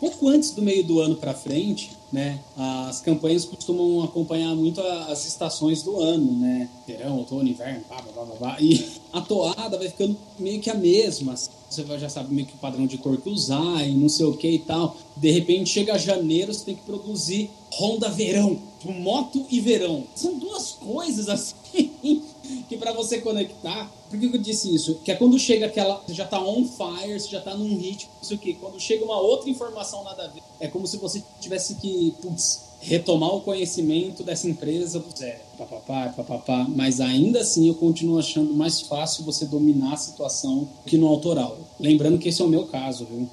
pouco antes do meio do ano para frente, né? As campanhas costumam acompanhar muito as estações do ano, né? Verão, outono, inverno, blá, blá, blá, blá. E a toada vai ficando meio que a mesma. Assim. Você já sabe meio que o padrão de cor que usar e não sei o que e tal. De repente chega janeiro, você tem que produzir Honda Verão, tipo, moto e verão. São duas coisas assim que para você conectar. Por que eu disse isso? Que é quando chega aquela. Você já tá on fire, você já tá num ritmo, não sei o quê. Quando chega uma outra informação nada a ver, é como se você tivesse que. Putz, retomar o conhecimento dessa empresa do zero, papapá, papapá, mas ainda assim eu continuo achando mais fácil você dominar a situação que no autoral. Lembrando que esse é o meu caso, viu?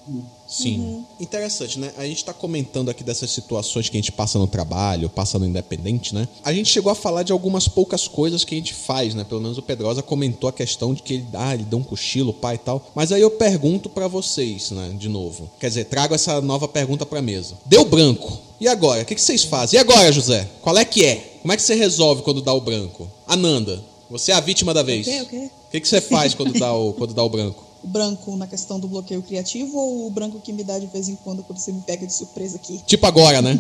Sim. Uhum. Interessante, né? A gente está comentando aqui dessas situações que a gente passa no trabalho, passa no independente, né? A gente chegou a falar de algumas poucas coisas que a gente faz, né? Pelo menos o Pedrosa comentou a questão de que ele, ah, ele dá um cochilo, pai e tal. Mas aí eu pergunto para vocês, né? De novo. Quer dizer, trago essa nova pergunta para mesa. Deu branco. E agora? O que, vocês fazem? E agora, José? Qual é que é? Como é que você resolve quando dá o branco? Ananda, você é a vítima da vez. O quê? O que, que você faz quando dá o, quando dá o branco? O branco na questão do bloqueio criativo ou o branco que me dá de vez em quando quando você me pega de surpresa aqui? Tipo agora, né?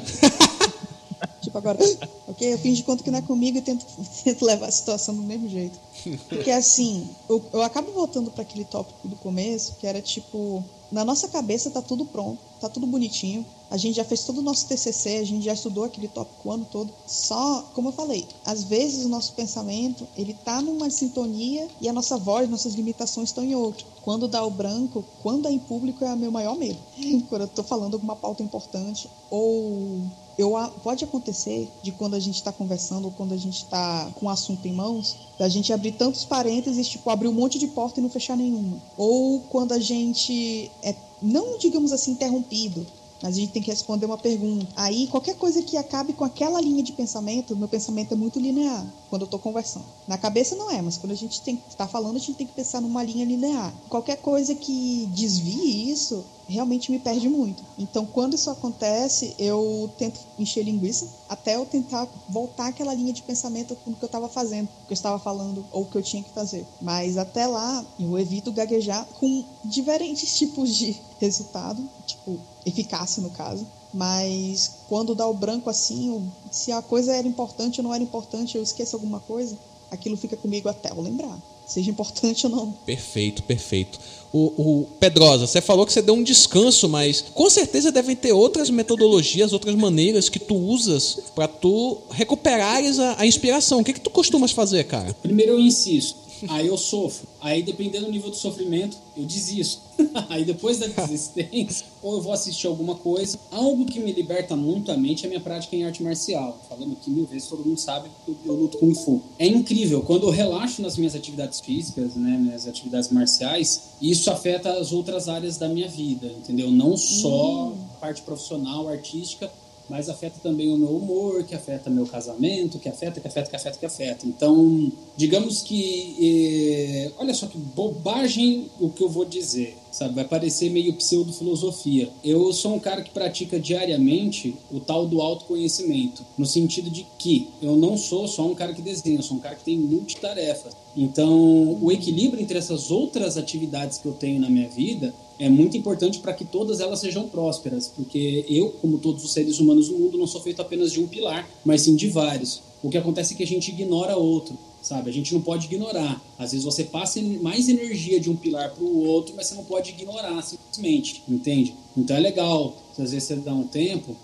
tipo agora, ok? Eu finge de conta que não é comigo e tento, tento levar a situação do mesmo jeito. Porque assim, eu, eu acabo voltando para aquele tópico do começo, que era tipo, na nossa cabeça tá tudo pronto, tá tudo bonitinho. A gente já fez todo o nosso TCC, a gente já estudou aquele tópico o ano todo. Só, como eu falei, às vezes o nosso pensamento, ele tá numa sintonia e a nossa voz, nossas limitações estão em outro. Quando dá o branco, quando é em público é o meu maior medo. Quando eu tô falando alguma pauta importante ou eu, pode acontecer de quando a gente está conversando ou quando a gente está com o assunto em mãos, da gente abrir tantos parênteses, tipo, abrir um monte de porta e não fechar nenhuma. Ou quando a gente é, não digamos assim, interrompido, mas a gente tem que responder uma pergunta. Aí, qualquer coisa que acabe com aquela linha de pensamento, meu pensamento é muito linear quando eu estou conversando. Na cabeça não é, mas quando a gente está falando, a gente tem que pensar numa linha linear. Qualquer coisa que desvie isso, realmente me perde muito. Então, quando isso acontece, eu tento encher linguiça até eu tentar voltar aquela linha de pensamento com o que eu estava fazendo, o que eu estava falando ou o que eu tinha que fazer. Mas até lá, eu evito gaguejar com diferentes tipos de resultado, tipo eficácia no caso. Mas quando dá o branco assim, se a coisa era importante ou não era importante, eu esqueço alguma coisa, aquilo fica comigo até eu lembrar seja importante ou não. Perfeito, perfeito. O, o, Pedrosa, você falou que você deu um descanso, mas com certeza devem ter outras metodologias, outras maneiras que tu usas para tu recuperares a, a, inspiração. O que, que tu costumas fazer, cara? Primeiro eu insisto, aí eu sofro. Aí, dependendo do nível do sofrimento, eu desisto. aí, depois da desistência, ou eu vou assistir alguma coisa. Algo que me liberta muito a mente é a minha prática em arte marcial. Falando aqui mil vezes, todo mundo sabe que eu luto Kung Fu. É incrível, quando eu relaxo nas minhas atividades físicas, né, minhas atividades marciais, isso afeta as outras áreas da minha vida, entendeu? Não só hum. a parte profissional, artística, mas afeta também o meu humor, que afeta meu casamento, que afeta, que afeta, que afeta, que afeta. Então, digamos que, eh, olha só que bobagem o que eu vou dizer, sabe? Vai parecer meio pseudo-filosofia. Eu sou um cara que pratica diariamente o tal do autoconhecimento, no sentido de que eu não sou só um cara que desenha, eu sou um cara que tem multitarefas. Então, o equilíbrio entre essas outras atividades que eu tenho na minha vida é muito importante para que todas elas sejam prósperas, porque eu, como todos os seres humanos do mundo, não sou feito apenas de um pilar, mas sim de vários. O que acontece é que a gente ignora outro, sabe? A gente não pode ignorar. Às vezes você passa mais energia de um pilar para o outro, mas você não pode ignorar simplesmente, entende? Então é legal, às vezes você dá um tempo,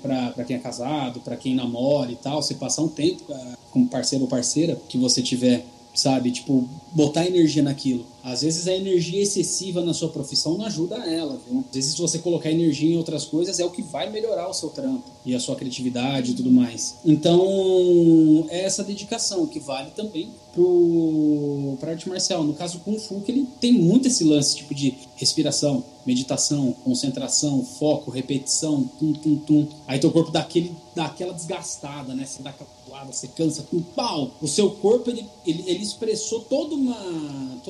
para quem é casado, para quem namora e tal, você passar um tempo com parceiro ou parceira que você tiver sabe? Tipo, botar energia naquilo. Às vezes a energia excessiva na sua profissão não ajuda ela, viu? Às vezes você colocar energia em outras coisas é o que vai melhorar o seu trampo e a sua criatividade e tudo mais. Então, é essa dedicação que vale também para arte marcial. No caso Kung Fu, que ele tem muito esse lance tipo de respiração, meditação, concentração, foco, repetição, tum, tum, tum. Aí teu corpo dá, aquele, dá aquela desgastada, né? Você dá aquela voada, você cansa, tum, pau. O seu corpo, ele, ele, ele expressou toda uma...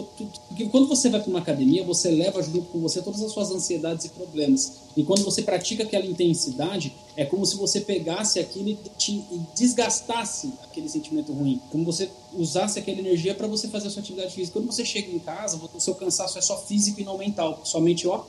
Porque quando você vai para uma academia, você leva junto com você todas as suas ansiedades e problemas. E quando você pratica aquela intensidade, é como se você pegasse aquilo e, desgastasse aquele sentimento ruim. Como você usasse aquela energia para você fazer a sua atividade física. Quando você chega em casa, o seu cansaço é só físico e não mental. Somente, ó,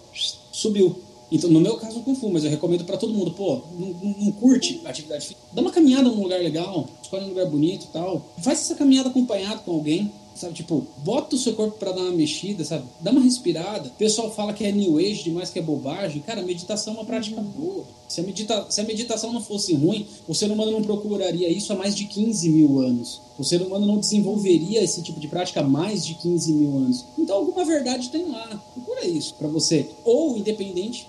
subiu. Então, no meu caso, Kung Fu, mas eu recomendo para todo mundo, pô, não, não, curte atividade física, dá uma caminhada num lugar legal, escolhe um lugar bonito e tal. Faz essa caminhada acompanhado com alguém sabe? Tipo, bota o seu corpo para dar uma mexida, sabe? Dá uma respirada. O pessoal fala que é new age demais, que é bobagem. Cara, meditação é uma prática boa. Se a, medita se a meditação não fosse ruim, o ser humano não procuraria isso há mais de 15 mil anos. O ser humano não desenvolveria esse tipo de prática há mais de 15 mil anos. Então, alguma verdade tem lá. Procura isso para você. Ou, independente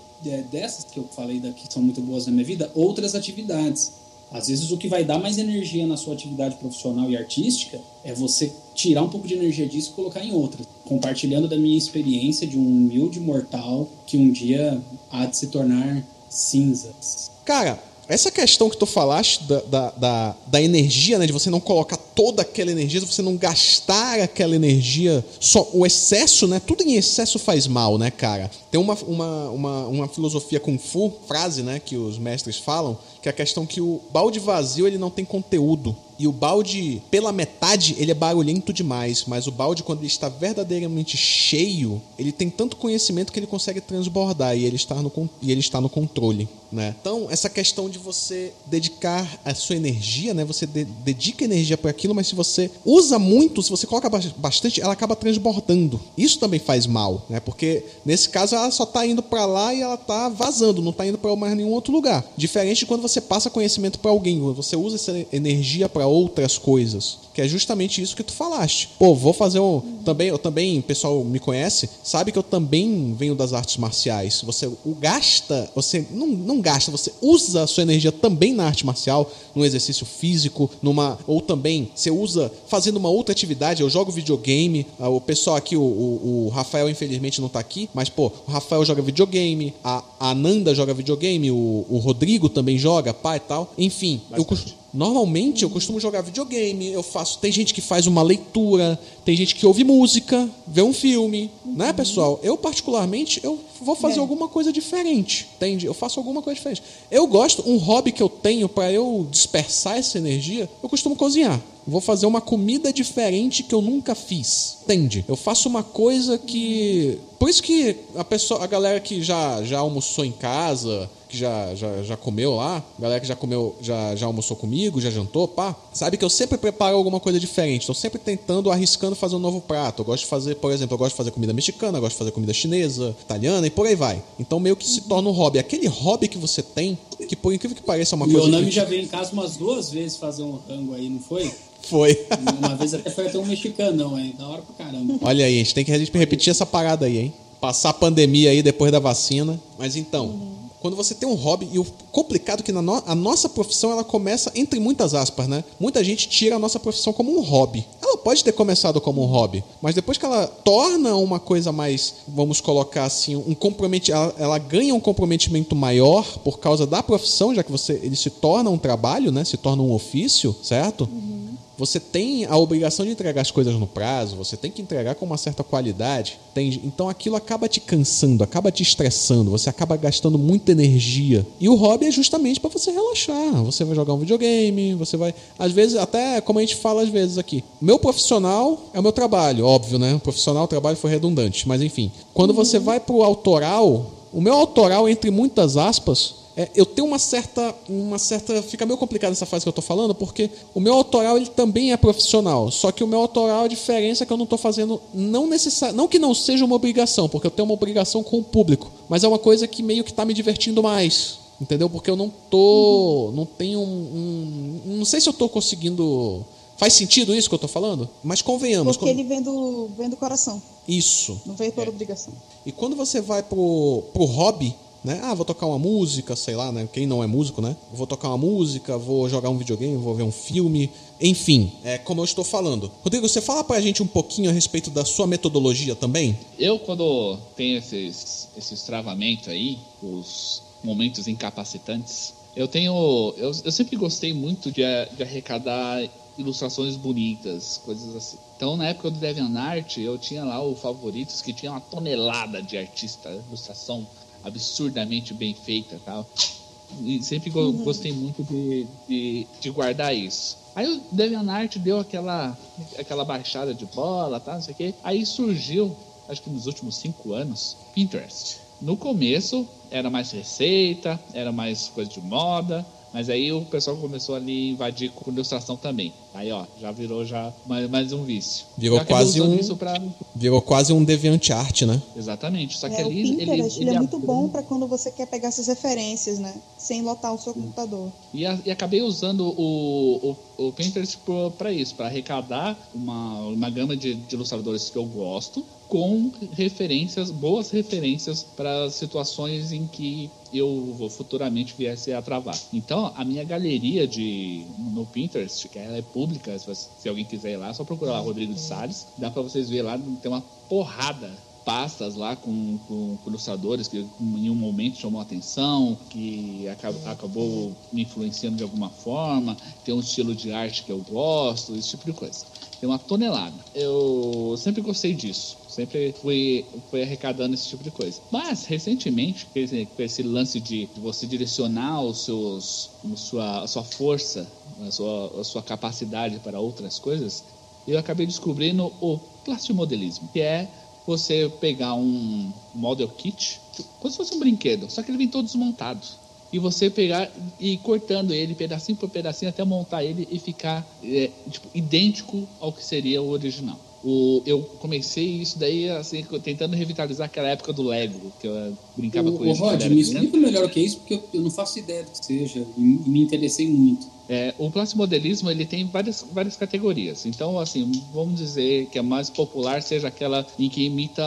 dessas que eu falei daqui, que são muito boas na minha vida, outras atividades. Às vezes o que vai dar mais energia na sua atividade profissional e artística é você tirar um pouco de energia disso e colocar em outra. Compartilhando da minha experiência de um humilde mortal que um dia há de se tornar cinzas. Cara, essa questão que tu falaste da, da, da, da, energia, né? De você não colocar toda aquela energia, de você não gastar aquela energia, só o excesso, né? Tudo em excesso faz mal, né, cara? Tem uma, uma, uma, uma filosofia Kung Fu, frase, né, que os mestres falam, que é a questão que o balde vazio ele não tem conteúdo. E o balde, pela metade, ele é barulhento demais, mas o balde, quando ele está verdadeiramente cheio, ele tem tanto conhecimento que ele consegue transbordar e ele está no, e ele está no controle. Né? Então, essa questão de você dedicar a sua energia, né? você de, dedica energia para aquilo, mas se você usa muito, se você coloca bastante, ela acaba transbordando. Isso também faz mal, né? porque nesse caso só está indo para lá e ela está vazando, não está indo para mais nenhum outro lugar. Diferente de quando você passa conhecimento para alguém, você usa essa energia para outras coisas, que é justamente isso que tu falaste. Pô, vou fazer um também, eu também, o pessoal me conhece, sabe que eu também venho das artes marciais. Você o gasta, você não, não gasta, você usa a sua energia também na arte marcial, num exercício físico, numa ou também você usa fazendo uma outra atividade. Eu jogo videogame, ah, o pessoal aqui, o, o, o Rafael infelizmente não está aqui, mas pô, o Rafael joga videogame, a, a Nanda joga videogame, o, o Rodrigo também joga, pai e tal. Enfim, Bastante. eu costumo Normalmente eu costumo jogar videogame, eu faço. Tem gente que faz uma leitura, tem gente que ouve música, vê um filme, uhum. né, pessoal? Eu, particularmente, eu vou fazer é. alguma coisa diferente, entende? Eu faço alguma coisa diferente. Eu gosto, um hobby que eu tenho para eu dispersar essa energia, eu costumo cozinhar. Vou fazer uma comida diferente que eu nunca fiz, entende? Eu faço uma coisa que. Por isso que a pessoa, a galera que já, já almoçou em casa, que já, já, já comeu lá, galera que já comeu, já, já almoçou comigo, já jantou, pá, sabe que eu sempre preparo alguma coisa diferente. Estou sempre tentando, arriscando fazer um novo prato. Eu gosto de fazer, por exemplo, eu gosto de fazer comida mexicana, eu gosto de fazer comida chinesa, italiana e por aí vai. Então meio que se torna um hobby. Aquele hobby que você tem, que por incrível que pareça é uma e coisa. O Nami já veio em casa umas duas vezes fazer um rango aí, não foi? Foi. Uma vez até foi até um mexicanão aí, da hora pra caramba. Olha aí, a gente tem que repetir essa parada aí, hein? Passar a pandemia aí depois da vacina. Mas então, uhum quando você tem um hobby, e o complicado é que no, a nossa profissão ela começa entre muitas aspas, né? Muita gente tira a nossa profissão como um hobby. Ela pode ter começado como um hobby, mas depois que ela torna uma coisa mais, vamos colocar assim, um comprometimento, ela, ela, ganha um comprometimento maior por causa da profissão, já que você ele se torna um trabalho, né? Se torna um ofício, certo? Uhum você tem a obrigação de entregar as coisas no prazo, você tem que entregar com uma certa qualidade. Tem, então aquilo acaba te cansando, acaba te estressando, você acaba gastando muita energia. E o hobby é justamente para você relaxar. Você vai jogar um videogame, você vai. Às vezes, até como a gente fala às vezes aqui, meu profissional é o meu trabalho, óbvio, né? O profissional, o trabalho foi redundante, mas enfim. Quando você vai para o autoral, o meu autoral, entre muitas aspas, é, eu tenho uma certa, uma certa. Fica meio complicado essa frase que eu estou falando, porque o meu autoral ele também é profissional. Só que o meu autoral, a diferença é que eu não estou fazendo, não necessário, não que não seja uma obrigação, porque eu tenho uma obrigação com o público, mas é uma coisa que meio que está me divertindo mais. Entendeu? Porque eu não tô. Não tenho um. um não sei se eu estou conseguindo Faz sentido isso que eu tô falando? Mas convenhamos. Porque ele vem do, vem do coração, Isso. não vem por obrigação. E quando você vai pro, pro hobby, né? Ah, vou tocar uma música, sei lá, né? Quem não é músico, né? Vou tocar uma música, vou jogar um videogame, vou ver um filme, enfim, é como eu estou falando. Rodrigo, você fala pra gente um pouquinho a respeito da sua metodologia também? Eu, quando tenho esses, esses travamentos aí, os momentos incapacitantes, eu tenho. Eu, eu sempre gostei muito de, a- de arrecadar ilustrações bonitas, coisas assim. Então, na época do DeviantArt, eu tinha lá o Favoritos, que tinha uma tonelada de artista, ilustração absurdamente bem feita e tal. E sempre go- gostei muito de, de, de guardar isso. Aí o DeviantArt deu aquela, aquela baixada de bola, tá, não sei o quê. Aí surgiu, acho que nos últimos cinco anos, Pinterest. No começo era mais receita, era mais coisa de moda, mas aí o pessoal começou ali a invadir com ilustração também. Aí ó, já virou já mais, mais um vício. Virou quase um- isso pra... Virou quase um DeviantArt, né? Exatamente. Só que É, o ali Pinterest ele, é muito abriu- bom para quando você quer pegar essas referências, né? Sem lotar o seu computador. E, a- e acabei usando o, o, o Pinterest para isso, para arrecadar uma, uma gama de, de ilustradores que eu gosto, com referências, boas referências para situações em que eu vou futuramente viesse a travar. Então, a minha galeria de no Pinterest, que ela é pública, se, alguém quiser ir lá, é só procurar lá Rodrigo de Salles, dá para vocês ver lá, tem uma porrada pastas lá com, com, ilustradores que em um momento chamou atenção, que aca- acabou me influenciando de alguma forma, tem um estilo de arte que eu gosto, esse tipo de coisa. Tem uma tonelada. Eu sempre gostei disso. Sempre fui, fui arrecadando esse tipo de coisa. Mas, recentemente, com esse, esse lance de você direcionar os seus, sua, a sua força, a sua, a sua capacidade para outras coisas, eu acabei descobrindo o plastimodelismo, que é você pegar um model kit, como se fosse um brinquedo, só que ele vem todo desmontado. E você pegar e ir cortando ele pedacinho por pedacinho até montar ele e ficar é, tipo, idêntico ao que seria o original. O, eu comecei isso daí assim, tentando revitalizar aquela época do Lego, que eu brincava O, com o isso. Rod, me explica melhor o que é isso, porque eu, eu não faço ideia do que seja e me interessei muito. É, o plastimodelismo ele tem várias, várias categorias. Então, assim, vamos dizer que a mais popular seja aquela em que imita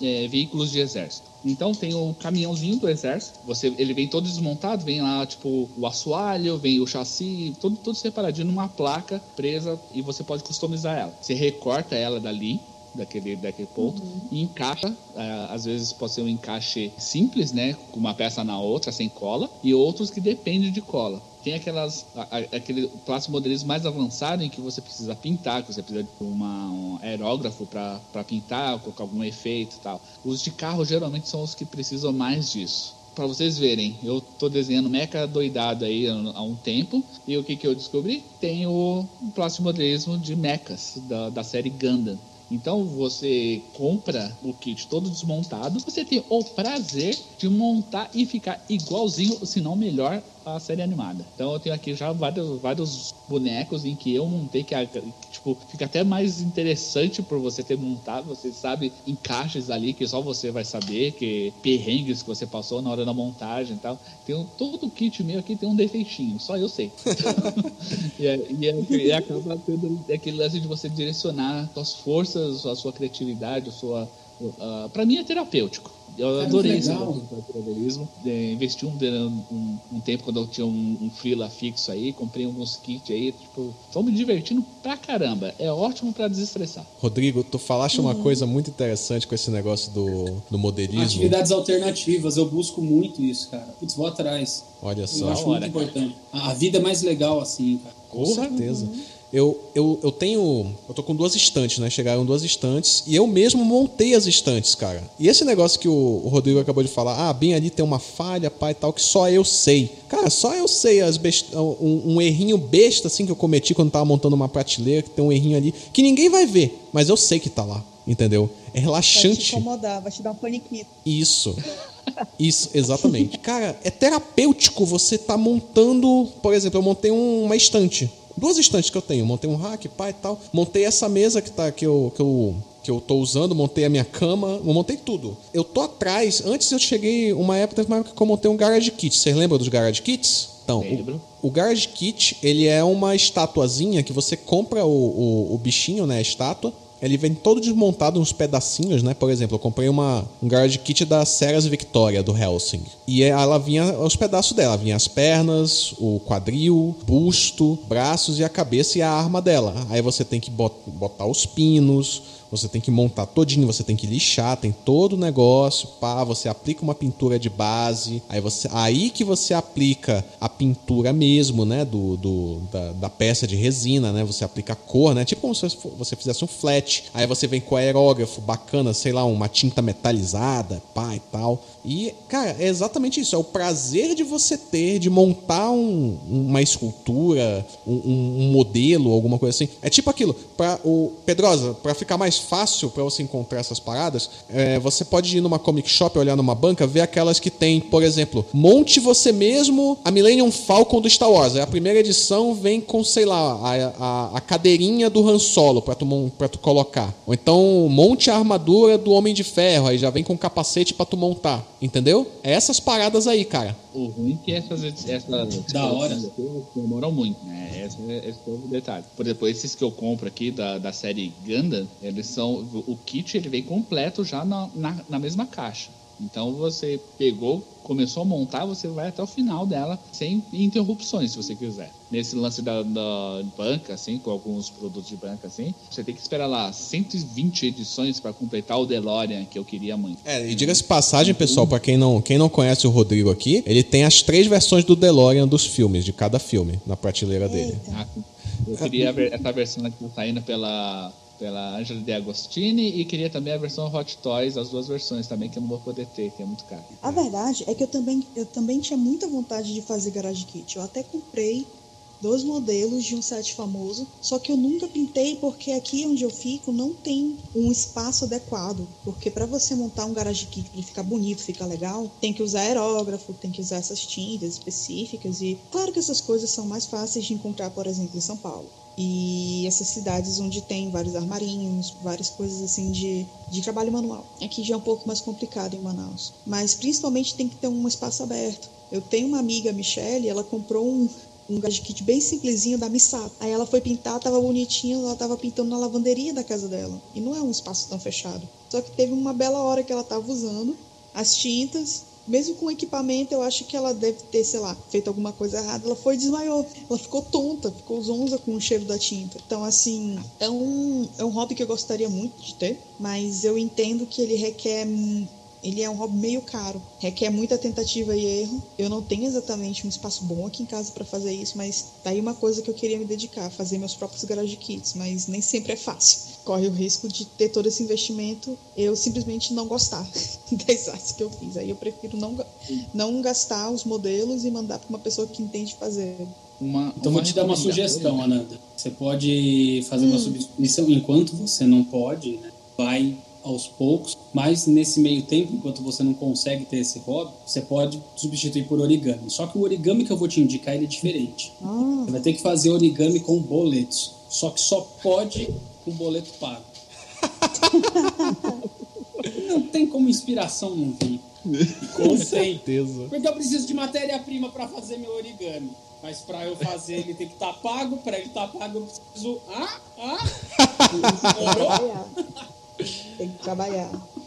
é, veículos de exército. Então tem o caminhãozinho do exército, você, ele vem todo desmontado, vem lá tipo o assoalho, vem o chassi, tudo, tudo separadinho numa placa presa e você pode customizar ela. Você recorta ela dali, daquele, daquele ponto e encaixa. ah, às vezes pode ser um encaixe simples, né? Com uma peça na outra, sem cola, e outros que dependem de cola. Tem aquelas, a- aquele plástico modelismo mais avançado em que você precisa pintar, que você precisa de uma, um aerógrafo para pintar, colocar algum efeito e tal. Os de carro geralmente são os que precisam mais disso. Para vocês verem, eu tô desenhando meca doidado aí há um tempo, e o que, que eu descobri? Tem o plástico modelismo de mechas da, da série Gundam. Então você compra o kit todo desmontado, você tem o prazer de montar e ficar igualzinho, se não melhor, a série animada. Então eu tenho aqui já vários, vários bonecos em que eu montei que tipo, fica até mais interessante por você ter montado, você sabe encaixes ali que só você vai saber, que perrengues que você passou na hora da montagem e tal. Tem um, todo o kit meu aqui tem um defeitinho, só eu sei. e é, e é, e acaba tendo aquele lance de você direcionar suas forças, a sua criatividade, a sua. Uh, para mim é terapêutico. Eu Cara, adorei esse empreendedorismo. É, investi um, um, um tempo quando eu tinha um, um freela fixo aí, comprei alguns kits aí, tipo, tô me divertindo pra caramba. É ótimo pra desestressar. Rodrigo, tu falaste uma coisa muito interessante com esse negócio do, do modelismo. Atividades alternativas, eu busco muito isso, cara. Putz, vou atrás. Olha Eu só. acho hora, muito importante. A a vida é mais legal assim, cara. Com certeza. Eu, eu, eu tenho. Eu tô com duas estantes, né? Chegaram duas estantes e eu mesmo montei as estantes, cara. E esse negócio que o, o Rodrigo acabou de falar, ah, bem ali tem uma falha, pai e tal, que só eu sei. Cara, só eu sei as best... um, um errinho besta assim que eu cometi quando tava montando uma prateleira, que tem um errinho ali, que ninguém vai ver, mas eu sei que tá lá, entendeu? É Vai te relaxante. incomodar, vai te dar um paniquito. Isso. Isso, exatamente. Cara, é terapêutico você tá montando. Por exemplo, eu montei um- uma estante. Duas estantes que eu tenho. Montei um rack, pai e tal. Montei essa mesa que, tá, que, eu, que, eu, que eu tô usando. Montei a minha cama. Eu montei tudo. Eu tô atrás. Antes eu cheguei. Uma época, teve uma época que eu montei um garage kit. Vocês lembram dos garage kits? Então, Lembro. o, o Garage Kit, ele é uma estatuazinha que você compra o, o, o bichinho, né, a estátua, ele vem todo desmontado uns pedacinhos, né? Por exemplo, eu comprei uma, um Garage Kit da Ceras Victoria, do Helsing. E ela vinha os pedaços dela. Vinha as pernas, o quadril, busto, braços e a cabeça e a arma dela. Aí você tem que bot- botar os pinos, você tem que montar todinho, você tem que lixar, tem todo o negócio, pá, você aplica uma pintura de base, aí você aí que você aplica a pintura mesmo, né, do, do da, da peça de resina, né, você aplica a cor, né, tipo como se você- fizesse um flat, aí você vem com aerógrafo bacana, sei lá, uma tinta metalizada, pá e tal. E, cara, é exatamente isso, é o prazer de você ter de montar um- uma escultura, um, um- um modelo, alguma coisa assim. É tipo aquilo, para o Pedrosa, para ficar mais fácil para você encontrar essas paradas, é, você pode ir numa comic shop, olhar numa banca, ver aquelas que tem, por exemplo, monte você mesmo a Millennium Falcon do Star Wars. A primeira edição vem com, sei lá, a, a, a cadeirinha do Han Solo para tu, pra tu colocar. Ou então monte a armadura do Homem de Ferro, aí já vem com capacete para tu montar. Entendeu? É essas paradas aí, cara. O ruim é que essas, essas Da hora. demoram muito, né? Esse, é- esse é o detalhe. Por exemplo, esses que eu compro aqui da, da série Gundam, eles são. O kit ele vem completo já na, na, na mesma caixa. Então você pegou, começou a montar, você vai até o final dela sem interrupções, se você quiser. Nesse lance da, da banca, assim, com alguns produtos de banca, assim, você tem que esperar lá 120 edições para completar o DeLorean que eu queria muito. É, e diga-se passagem, pessoal, pra quem não, quem não conhece o Rodrigo aqui, ele tem as três versões do DeLorean dos filmes, de cada filme, na prateleira dele. Eita. Eu queria essa versão que tá saindo pela, pela Angela De Agostini e queria também a versão Hot Toys, as duas versões também, que eu não vou poder ter, que é muito caro. A verdade é que eu também, eu também tinha muita vontade de fazer garage kit. Eu até comprei dois modelos de um set famoso, só que eu nunca pintei porque aqui onde eu fico não tem um espaço adequado. Porque para você montar um garage kit para ficar bonito, ficar legal, tem que usar aerógrafo, tem que usar essas tintas específicas e claro que essas coisas são mais fáceis de encontrar, por exemplo, em São Paulo. E essas cidades onde tem vários armarinhos, várias coisas assim de, de trabalho manual. Aqui já é um pouco mais complicado em Manaus. Mas principalmente tem que ter um espaço aberto. Eu tenho uma amiga, Michelle, ela comprou um, um kit bem simplesinho da Missato. Aí ela foi pintar, tava bonitinho, ela tava pintando na lavanderia da casa dela. E não é um espaço tão fechado. Só que teve uma bela hora que ela tava usando as tintas. Mesmo com equipamento, eu acho que ela deve ter, sei lá, feito alguma coisa errada. Ela foi e desmaiou. Ela ficou tonta, ficou zonza com o cheiro da tinta. Então, assim, é um, é um hobby que eu gostaria muito de ter, mas eu entendo que ele requer ele é um hobby meio caro, requer muita tentativa e erro. Eu não tenho exatamente um espaço bom aqui em casa para fazer isso, mas tá aí uma coisa que eu queria me dedicar, fazer meus próprios garage kits, mas nem sempre é fácil. Corre o risco de ter todo esse investimento, eu simplesmente não gostar das artes que eu fiz. Aí eu prefiro não, não gastar os modelos e mandar para uma pessoa que entende fazer. Uma, Então vou te dar uma sugestão, Ananda. Você pode fazer uma substituição enquanto você não pode, né? Vai aos poucos, mas nesse meio tempo, enquanto você não consegue ter esse hobby, você pode substituir por origami. Só que o origami que eu vou te indicar ele é diferente. Ah, Você vai ter que fazer origami com boletos. Só que só pode com boleto pago. não tem como inspiração não vir. Com certeza. Porque eu preciso de matéria-prima para fazer meu origami. Mas para eu fazer ele tem que estar pago, para ele estar pago eu preciso. Ah? Ah? Tem que trabalhar.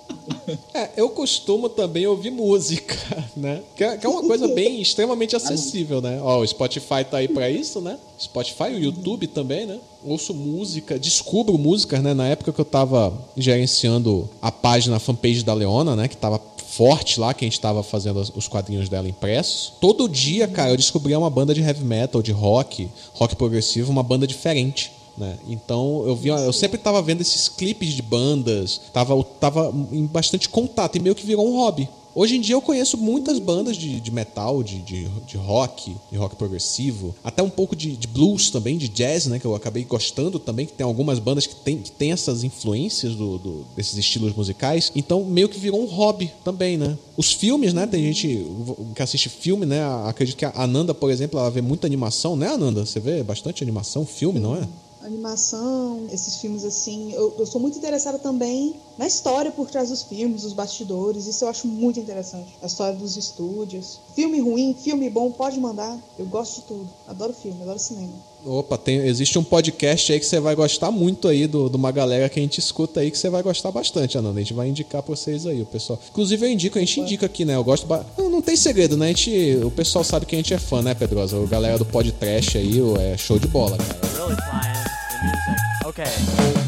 É, eu costumo também ouvir música, né? Que é, que é uma coisa bem extremamente acessível, né? Ó, o Spotify tá aí pra isso, né? Spotify, o YouTube também, né? Ouço música, descubro músicas, né? Na época que eu tava gerenciando a página a fanpage da Leona, né? Que tava forte lá, que a gente tava fazendo os- os quadrinhos dela impressos. Todo dia, cara, eu descobria uma banda de heavy metal, de rock, rock progressivo, uma banda diferente. Né? Então eu via, eu sempre tava vendo esses clipes de bandas, tava, tava em bastante contato e meio que virou um hobby. Hoje em dia eu conheço muitas bandas de, de metal, de, de, de rock, de rock progressivo, até um pouco de, de blues também, de jazz, né? Que eu acabei gostando também, que tem algumas bandas que tem, que tem essas influências do, do- desses estilos musicais. Então meio que virou um hobby também, né? Os filmes, né? Tem gente que assiste filme, né? Acredito que a Ananda, por exemplo, ela vê muita animação, né, Ananda? Você vê bastante animação, filme, não é? Animação, esses filmes assim. Eu, eu sou muito interessada também na história por trás dos filmes, os bastidores. Isso eu acho muito interessante. A história dos estúdios. Filme ruim, filme bom, pode mandar. Eu gosto de tudo. Adoro filme, adoro cinema. Opa, tem, existe um podcast aí que você vai gostar muito aí do, de uma galera que a gente escuta aí que você vai gostar bastante, Ananda. A gente vai indicar pra vocês aí, o pessoal. Inclusive eu indico, a gente indica aqui, né? Eu gosto. Ba... Não, não tem segredo, né? A gente, o pessoal sabe que a gente é fã, né, Pedrosa? O galera do podcast aí, é show de bola, cara. Really. Okay.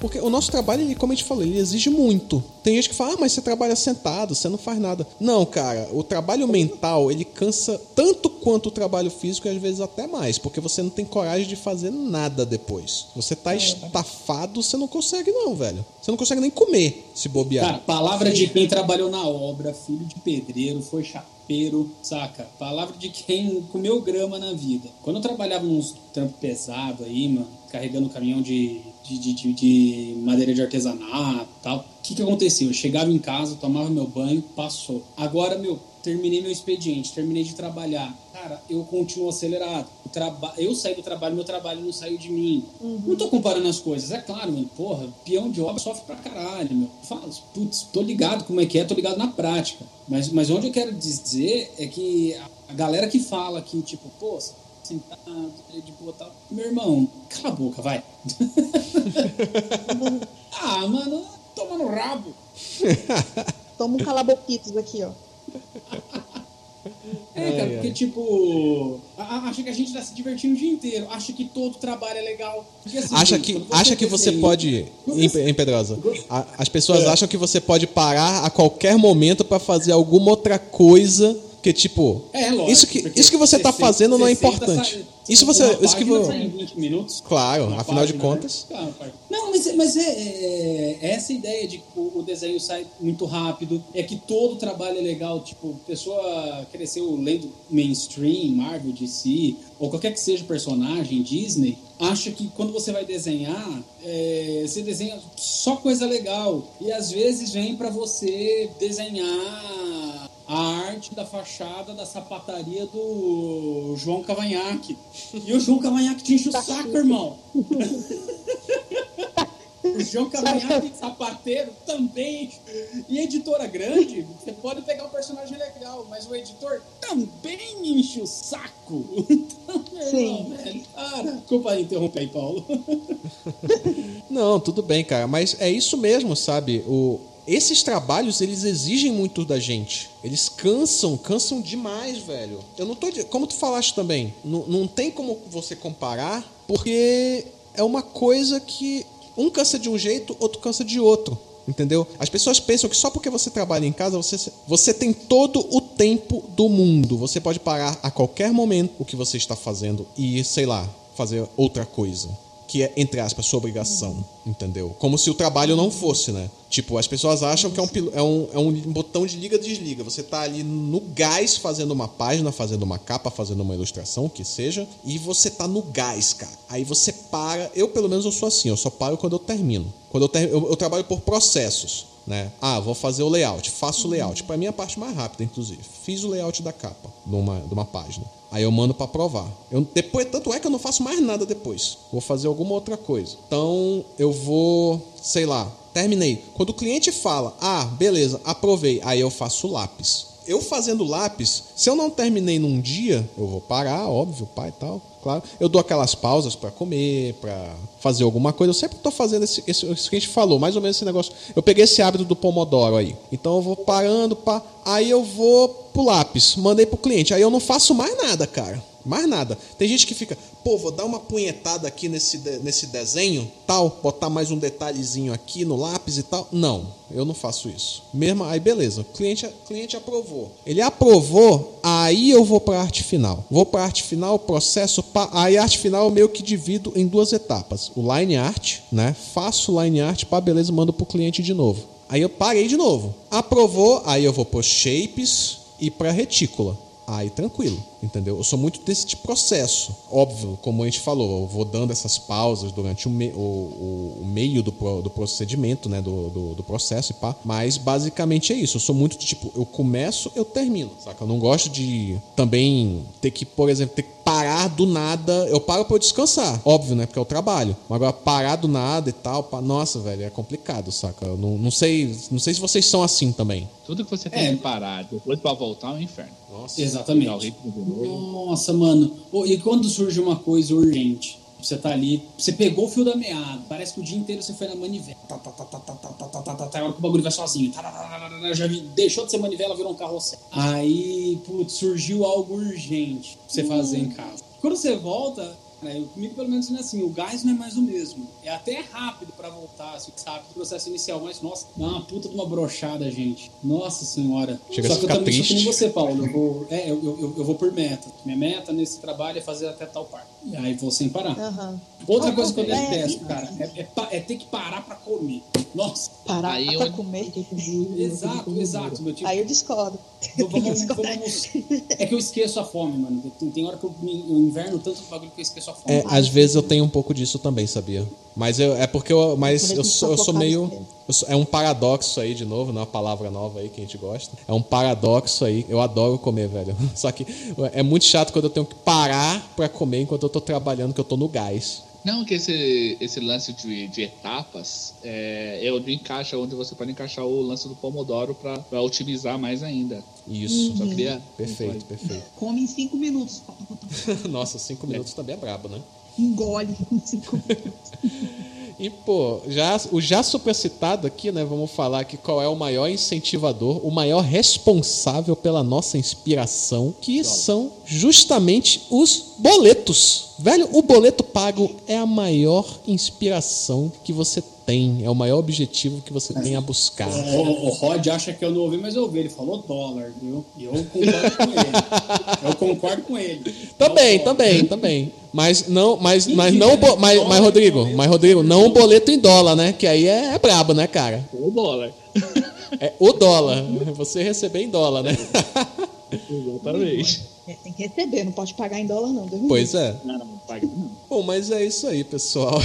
Porque o nosso trabalho, ele, como a gente falou, ele exige muito. Tem gente que fala, ah, mas você trabalha sentado, você não faz nada. Não, cara, o trabalho mental, ele cansa tanto quanto o trabalho físico e às vezes até mais, porque você não tem coragem de fazer nada depois. Você tá estafado, você não consegue não, velho. Você não consegue nem comer se bobear. Cara, palavra de quem trabalhou na obra, filho de pedreiro, foi chapeiro, saca? Palavra de quem comeu grama na vida. Quando eu trabalhava nos trampos pesados aí, mano, carregando caminhão de, de, de, de- de madeira de artesanato tal, o que que acontecia? Eu chegava em casa, tomava meu banho, passou. Agora, meu, terminei meu expediente, terminei de trabalhar. Cara, eu continuo acelerado. Traba... Eu saí do trabalho, meu trabalho não saiu de mim. Não tô comparando as coisas. É claro, mano, porra, peão de obra sofre pra caralho, meu. Fala, putz, tô ligado como é que é, tô ligado na prática. Mas, mas onde eu quero dizer é que a- galera que fala que, tipo, pô, sentado, de boa tal. Meu irmão, cala a boca, vai. ah, mano, toma no rabo. Toma um calaboquitos aqui, ó. É, cara, porque, tipo, a- a- acha que a gente tá se divertindo o dia inteiro, acha que todo trabalho é legal. Porque, assim, Acha que, acha que você pode. Em, em Pedrosa. a- As pessoas É. acham que você pode parar a qualquer momento pra fazer alguma outra coisa. Que tipo. É, lógico. isso, que, isso que você tá 60, fazendo não é 60 importante. Isso você. Isso que página vo- sai em 20 minutos. Claro, afinal de página, né? contas. Pai. Não, mas, mas é, é- é essa ideia de que o, desenho sai muito rápido, é que todo trabalho é legal, tipo, pessoa cresceu lendo mainstream, Marvel, DC, ou qualquer que seja o personagem, Disney, acha que quando você vai desenhar, é, você desenha só coisa legal. E às vezes vem pra você desenhar a arte da fachada da sapataria do João Cavanhaque. E o João Cavanhaque te enche o saco, irmão. O João Cavanhaque, sapateiro, também. E editora grande, você pode pegar um personagem legal, mas o editor também enche o saco. Então, Sim. irmão, velho, cara. Desculpa aí interromper aí, Paulo. Não, tudo bem, cara, mas é isso mesmo, sabe? O, esses trabalhos, eles exigem muito da gente. Eles cansam, cansam demais, velho. Eu não tô. Como tu falaste também, não, não tem como você comparar, porque é uma coisa que um cansa de um jeito, outro cansa de outro. Entendeu? As pessoas pensam que só porque você trabalha em casa, você, você tem todo o tempo do mundo. Você pode parar a qualquer momento o que você está fazendo e, sei lá, fazer outra coisa que é, entre aspas, sua obrigação, entendeu? Como se o trabalho não fosse, né? Tipo, as pessoas acham que é um, é um, é um botão de liga-desliga. Você tá ali no gás fazendo uma página, fazendo uma capa, fazendo uma ilustração, o que seja, e você tá no gás, cara. Aí você para, eu pelo menos eu sou assim, eu só paro quando eu termino. Quando eu, ter, eu, eu trabalho por processos, né? Ah, vou fazer o layout, faço o layout. Pra mim é a parte mais rápida, inclusive. Fiz o layout da capa de uma, página. Aí eu mando pra provar. Eu, depois, tanto é que eu não faço mais nada depois. Vou fazer alguma outra coisa. Então eu vou, sei lá, terminei. Quando o cliente fala, ah, beleza, aprovei, aí eu faço o lápis. Eu fazendo lápis, se eu não terminei num dia, eu vou parar, óbvio, pai e tal, claro. Eu dou aquelas pausas para comer, para fazer alguma coisa. Eu sempre tô fazendo esse, esse, isso que a gente falou, mais ou menos esse negócio. Eu peguei esse hábito do Pomodoro aí. Então eu vou parando, pá, aí eu vou pro lápis, mandei pro cliente. Aí eu não faço mais nada, cara. Mais nada. Tem gente que fica, pô, vou dar uma punhetada aqui nesse, de- nesse desenho, tal, botar mais um detalhezinho aqui no lápis e tal. Não, eu não faço isso. Mesmo, aí beleza, o cliente, cliente aprovou. Ele aprovou, aí eu vou para a arte final. Vou para a arte final, processo, pá, aí a arte final eu meio que divido em duas etapas. O line art, né? Faço line art, pá, beleza, mando pro cliente de novo. Aí eu parei de novo. Aprovou, aí eu vou pro shapes e para retícula. Aí tranquilo, entendeu? Eu sou muito desse tipo de processo. Óbvio, como a gente falou, eu vou dando essas pausas durante o, me- o- o- o meio do, pro- do procedimento, né? Do, do, do processo e pá. Mas basicamente é isso. Eu sou muito tipo, eu começo, eu termino, saca? Eu não gosto de também ter que, por exemplo, ter que parar do nada. Eu paro pra eu descansar, óbvio, né? Porque é o trabalho. Mas agora parar do nada e tal, pá, nossa, velho, é complicado, saca? Eu não, não sei, não sei se vocês são assim também. Tudo que você tem É. que parar depois pra voltar é um inferno. Nossa. Exatamente. Nossa, mano. E quando surge uma coisa urgente? Você tá ali, você pegou o fio da meada, parece que o dia inteiro você foi na manivela. Tá, tá, tá, tá, tá, tá, tá, tá, tá, tá, tá, a hora que o bagulho vai sozinho. Tá, tá, tá, tá, tá, tá, já vi- deixou de ser manivela, virou um carrossel. Aí, putz, surgiu algo urgente pra você fazer em casa. Quando você volta, né, eu- comigo pelo menos não é assim, o gás não é mais o mesmo. É até rápido pra voltar, assim, sabe, o processo inicial, mas nossa, dá uma puta de uma brochada, gente. Nossa senhora. Chega Só que eu também sou que nem triste. você, Paulo. Eu vou, é, eu, eu, eu vou por meta. Minha meta nesse trabalho é fazer até tal parte. E aí vou sem parar. Aham. Outra Ah, coisa que eu é, detesto, e- cara, é, é pa- é ter que parar pra comer. Nossa, Parar Aí pra eu- comer. exato, exato, meu tipo. Aí eu discordo. Vamos, vamos- vamos- é que eu esqueço a fome, mano. Tem, tem hora que eu, me- eu inverno tanto bagulho que eu esqueço a fome. É, às vezes eu tenho um pouco disso também, sabia? Mas eu, é porque eu, mas eu sou, eu sou meio. eu sou- é um paradoxo aí, de novo, não é uma palavra nova aí que a gente gosta. É um paradoxo aí. Eu adoro comer, velho. Só que é muito chato quando eu tenho que parar pra comer enquanto eu tô trabalhando, que eu tô no gás. Não, que esse, esse lance de, de etapas é, é onde encaixa, onde você pode encaixar o lance do Pomodoro pra, pra otimizar mais ainda. Isso. Só queria. Perfeito, perfeito. Come em cinco minutos. Nossa, cinco minutos também é brabo, né? Engole em cinco minutos. E, pô, já, o já supracitado aqui, né? Vamos falar aqui qual é o maior incentivador, o maior responsável pela nossa inspiração, que são justamente os boletos. Velho, o boleto pago é a maior inspiração que você tem, é o maior objetivo que você tem a buscar. O, o- o Rod acha que eu não ouvi, mas eu ouvi. Ele falou dólar, viu? E eu concordo com ele. Eu concordo com ele. Também, Não, também, também. Mas não, mas, mas não, mas, mas Rodrigo, boleto. mas Rodrigo, não o boleto em dólar, né? Que aí é, é brabo, né, cara? O dólar. É o dólar. Você receber em dólar, né? Exatamente. É, tem que receber, não pode pagar em dólar, não. Deus Pois é. Não, não, paga não. Bom, mas é isso aí, pessoal.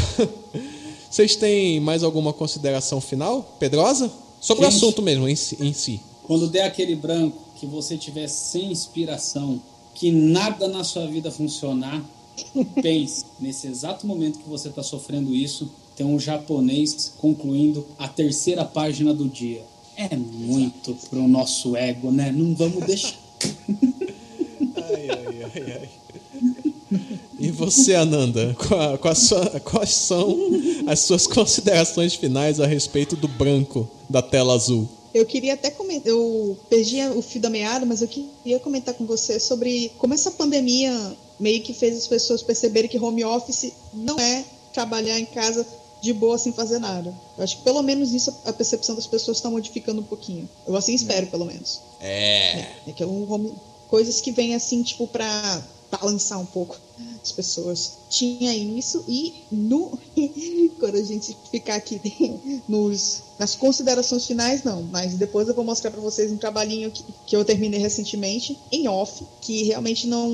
Vocês têm mais alguma consideração final, Pedrosa? Sobre o Gente. assunto mesmo, em si. em si. Quando der aquele branco, que você tiver sem inspiração, que nada na sua vida funcionar, pense, nesse exato momento que você está sofrendo isso, tem um japonês concluindo a terceira página do dia. É muito pro nosso ego, né? Não vamos deixar. Ai, ai, ai, ai. E você, Ananda, sua- quais são as suas considerações finais a respeito do branco da tela azul? Eu queria até comentar, eu perdi o fio da meada, mas eu queria comentar com você sobre como essa pandemia meio que fez as pessoas perceberem que home office não é trabalhar em casa de boa sem fazer nada. Eu acho que pelo menos isso a percepção das pessoas está modificando um pouquinho. Eu assim espero, pelo menos. É. É que é um home... coisas que vêm assim, tipo, pra balançar um pouco as pessoas. Tinha isso e no quando a gente ficar aqui nos nas considerações finais não, mas depois eu vou mostrar pra vocês um trabalhinho que, que eu terminei recentemente em off, que realmente não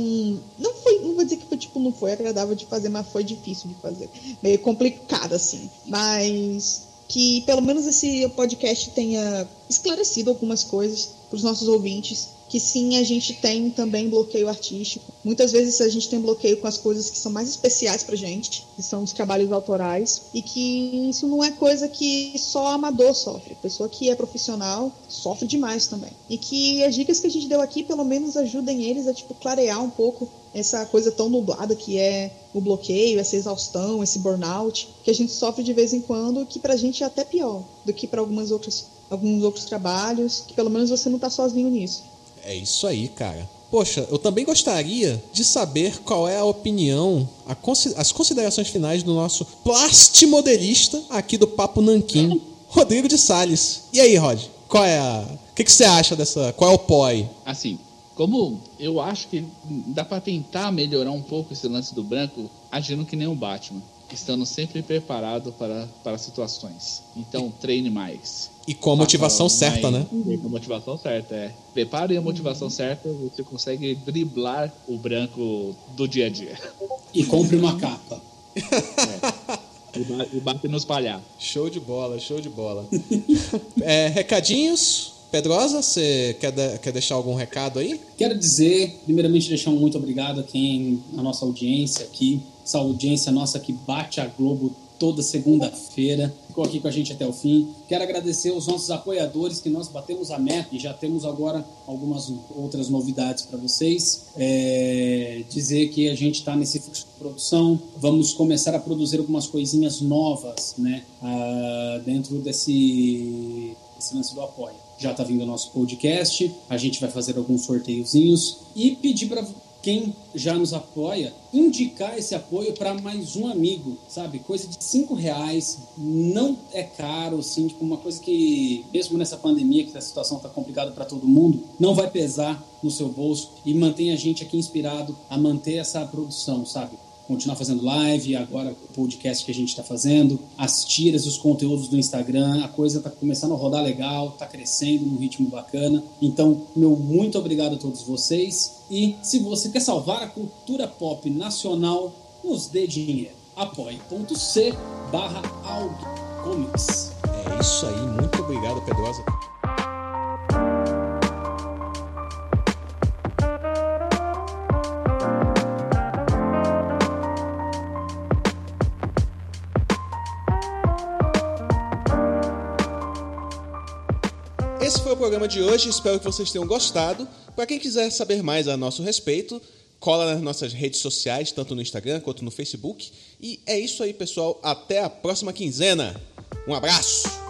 não foi, não vou dizer que foi tipo não foi agradável de fazer, mas foi difícil de fazer. Meio complicado assim. Mas que pelo menos esse podcast tenha esclarecido algumas coisas para os nossos ouvintes que sim, a gente tem também bloqueio artístico. Muitas vezes a gente tem bloqueio com as coisas que são mais especiais pra gente, que são os trabalhos autorais, e que isso não é coisa que só amador sofre. A pessoa que é profissional sofre demais também. E que as dicas que a gente deu aqui, pelo menos, ajudem eles a tipo, clarear um pouco essa coisa tão nublada que é o bloqueio, essa exaustão, esse burnout, que a gente sofre de vez em quando, que pra gente é até pior do que para algumas outras alguns outros trabalhos, que pelo menos você não tá sozinho nisso. É isso aí, cara. Poxa, eu também gostaria de saber qual é a opinião, a consi- as considerações finais do nosso plastimodelista aqui do Papo Nanquim, Rodrigo de Salles. E aí, Rod? Qual é a. O que, que você acha dessa. Qual é o POI? Assim, como eu acho que dá pra tentar melhorar um pouco esse lance do branco, agindo que nem o Batman, estando sempre preparado para, para situações. Então, treine mais. E com a motivação Faça certa, mais- né? E com a motivação certa, é. Prepare a motivação certa, você consegue driblar o branco do dia a dia. E compre uma capa. E ba- E bate nos palhaços. Show de bola, show de bola. É, recadinhos? Pedrosa, você quer, da- quer deixar algum recado aí? Quero dizer, primeiramente, deixar um muito obrigado a quem, a nossa audiência aqui, essa audiência nossa que bate a Globo toda segunda-feira, ficou aqui com a gente até o fim. Quero agradecer os nossos apoiadores, que nós batemos a meta e já temos agora algumas outras novidades para vocês. É, dizer que a gente está nesse fluxo de produção, vamos começar a produzir algumas coisinhas novas, né, ah, dentro desse, desse lance do apoio já está vindo o nosso podcast. A gente vai fazer alguns sorteiozinhos e pedir para quem já nos apoia indicar esse apoio para mais um amigo, sabe? Coisa de cinco reais, não é caro, assim, tipo uma coisa que mesmo nessa pandemia que a situação está complicada para todo mundo, não vai pesar no seu bolso e mantém a gente aqui inspirado a manter essa produção, sabe? Continuar fazendo live, agora o podcast que a gente está fazendo, as tiras, os conteúdos do Instagram, a coisa está começando a rodar legal, está crescendo num ritmo bacana. Então, meu muito obrigado a todos vocês. E se você quer salvar a cultura pop nacional, nos dê dinheiro. apoie.c barra. É isso aí, muito obrigado, Pedrosa. O programa de hoje, espero que vocês tenham gostado. Para quem quiser saber mais a nosso respeito, cola nas nossas redes sociais, tanto no Instagram quanto no Facebook. E é isso aí, pessoal. Até a próxima quinzena. Um abraço!